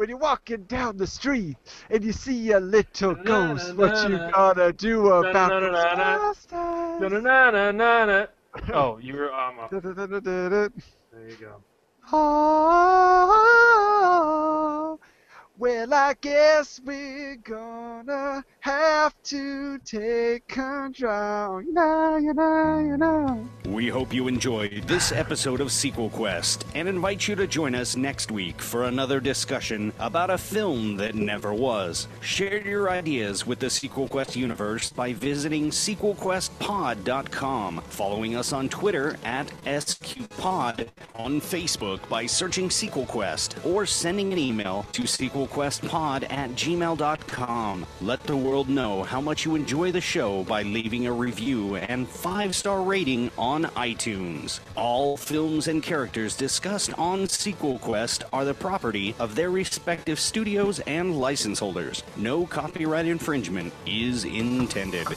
when you're walking down the street and you see a little ghost, what you gonna do about na. Oh, you were um. uh. There you go. Oh, well, I guess we're gonna have to take control. You know, you know, you know. We hope you enjoyed this episode of Sequel Quest and invite you to join us next week for another discussion about a film that never was. Share your ideas with the Sequel Quest universe by visiting sequelquestpod.com, following us on Twitter at SQPod, on Facebook by searching Sequel Quest, or sending an email to sequelquestpod at gmail.com. Let the world know how much you enjoy the show by leaving a review and five star rating on iTunes. All films and characters discussed on Sequel Quest are the property of their respective studios and license holders. No copyright infringement is intended.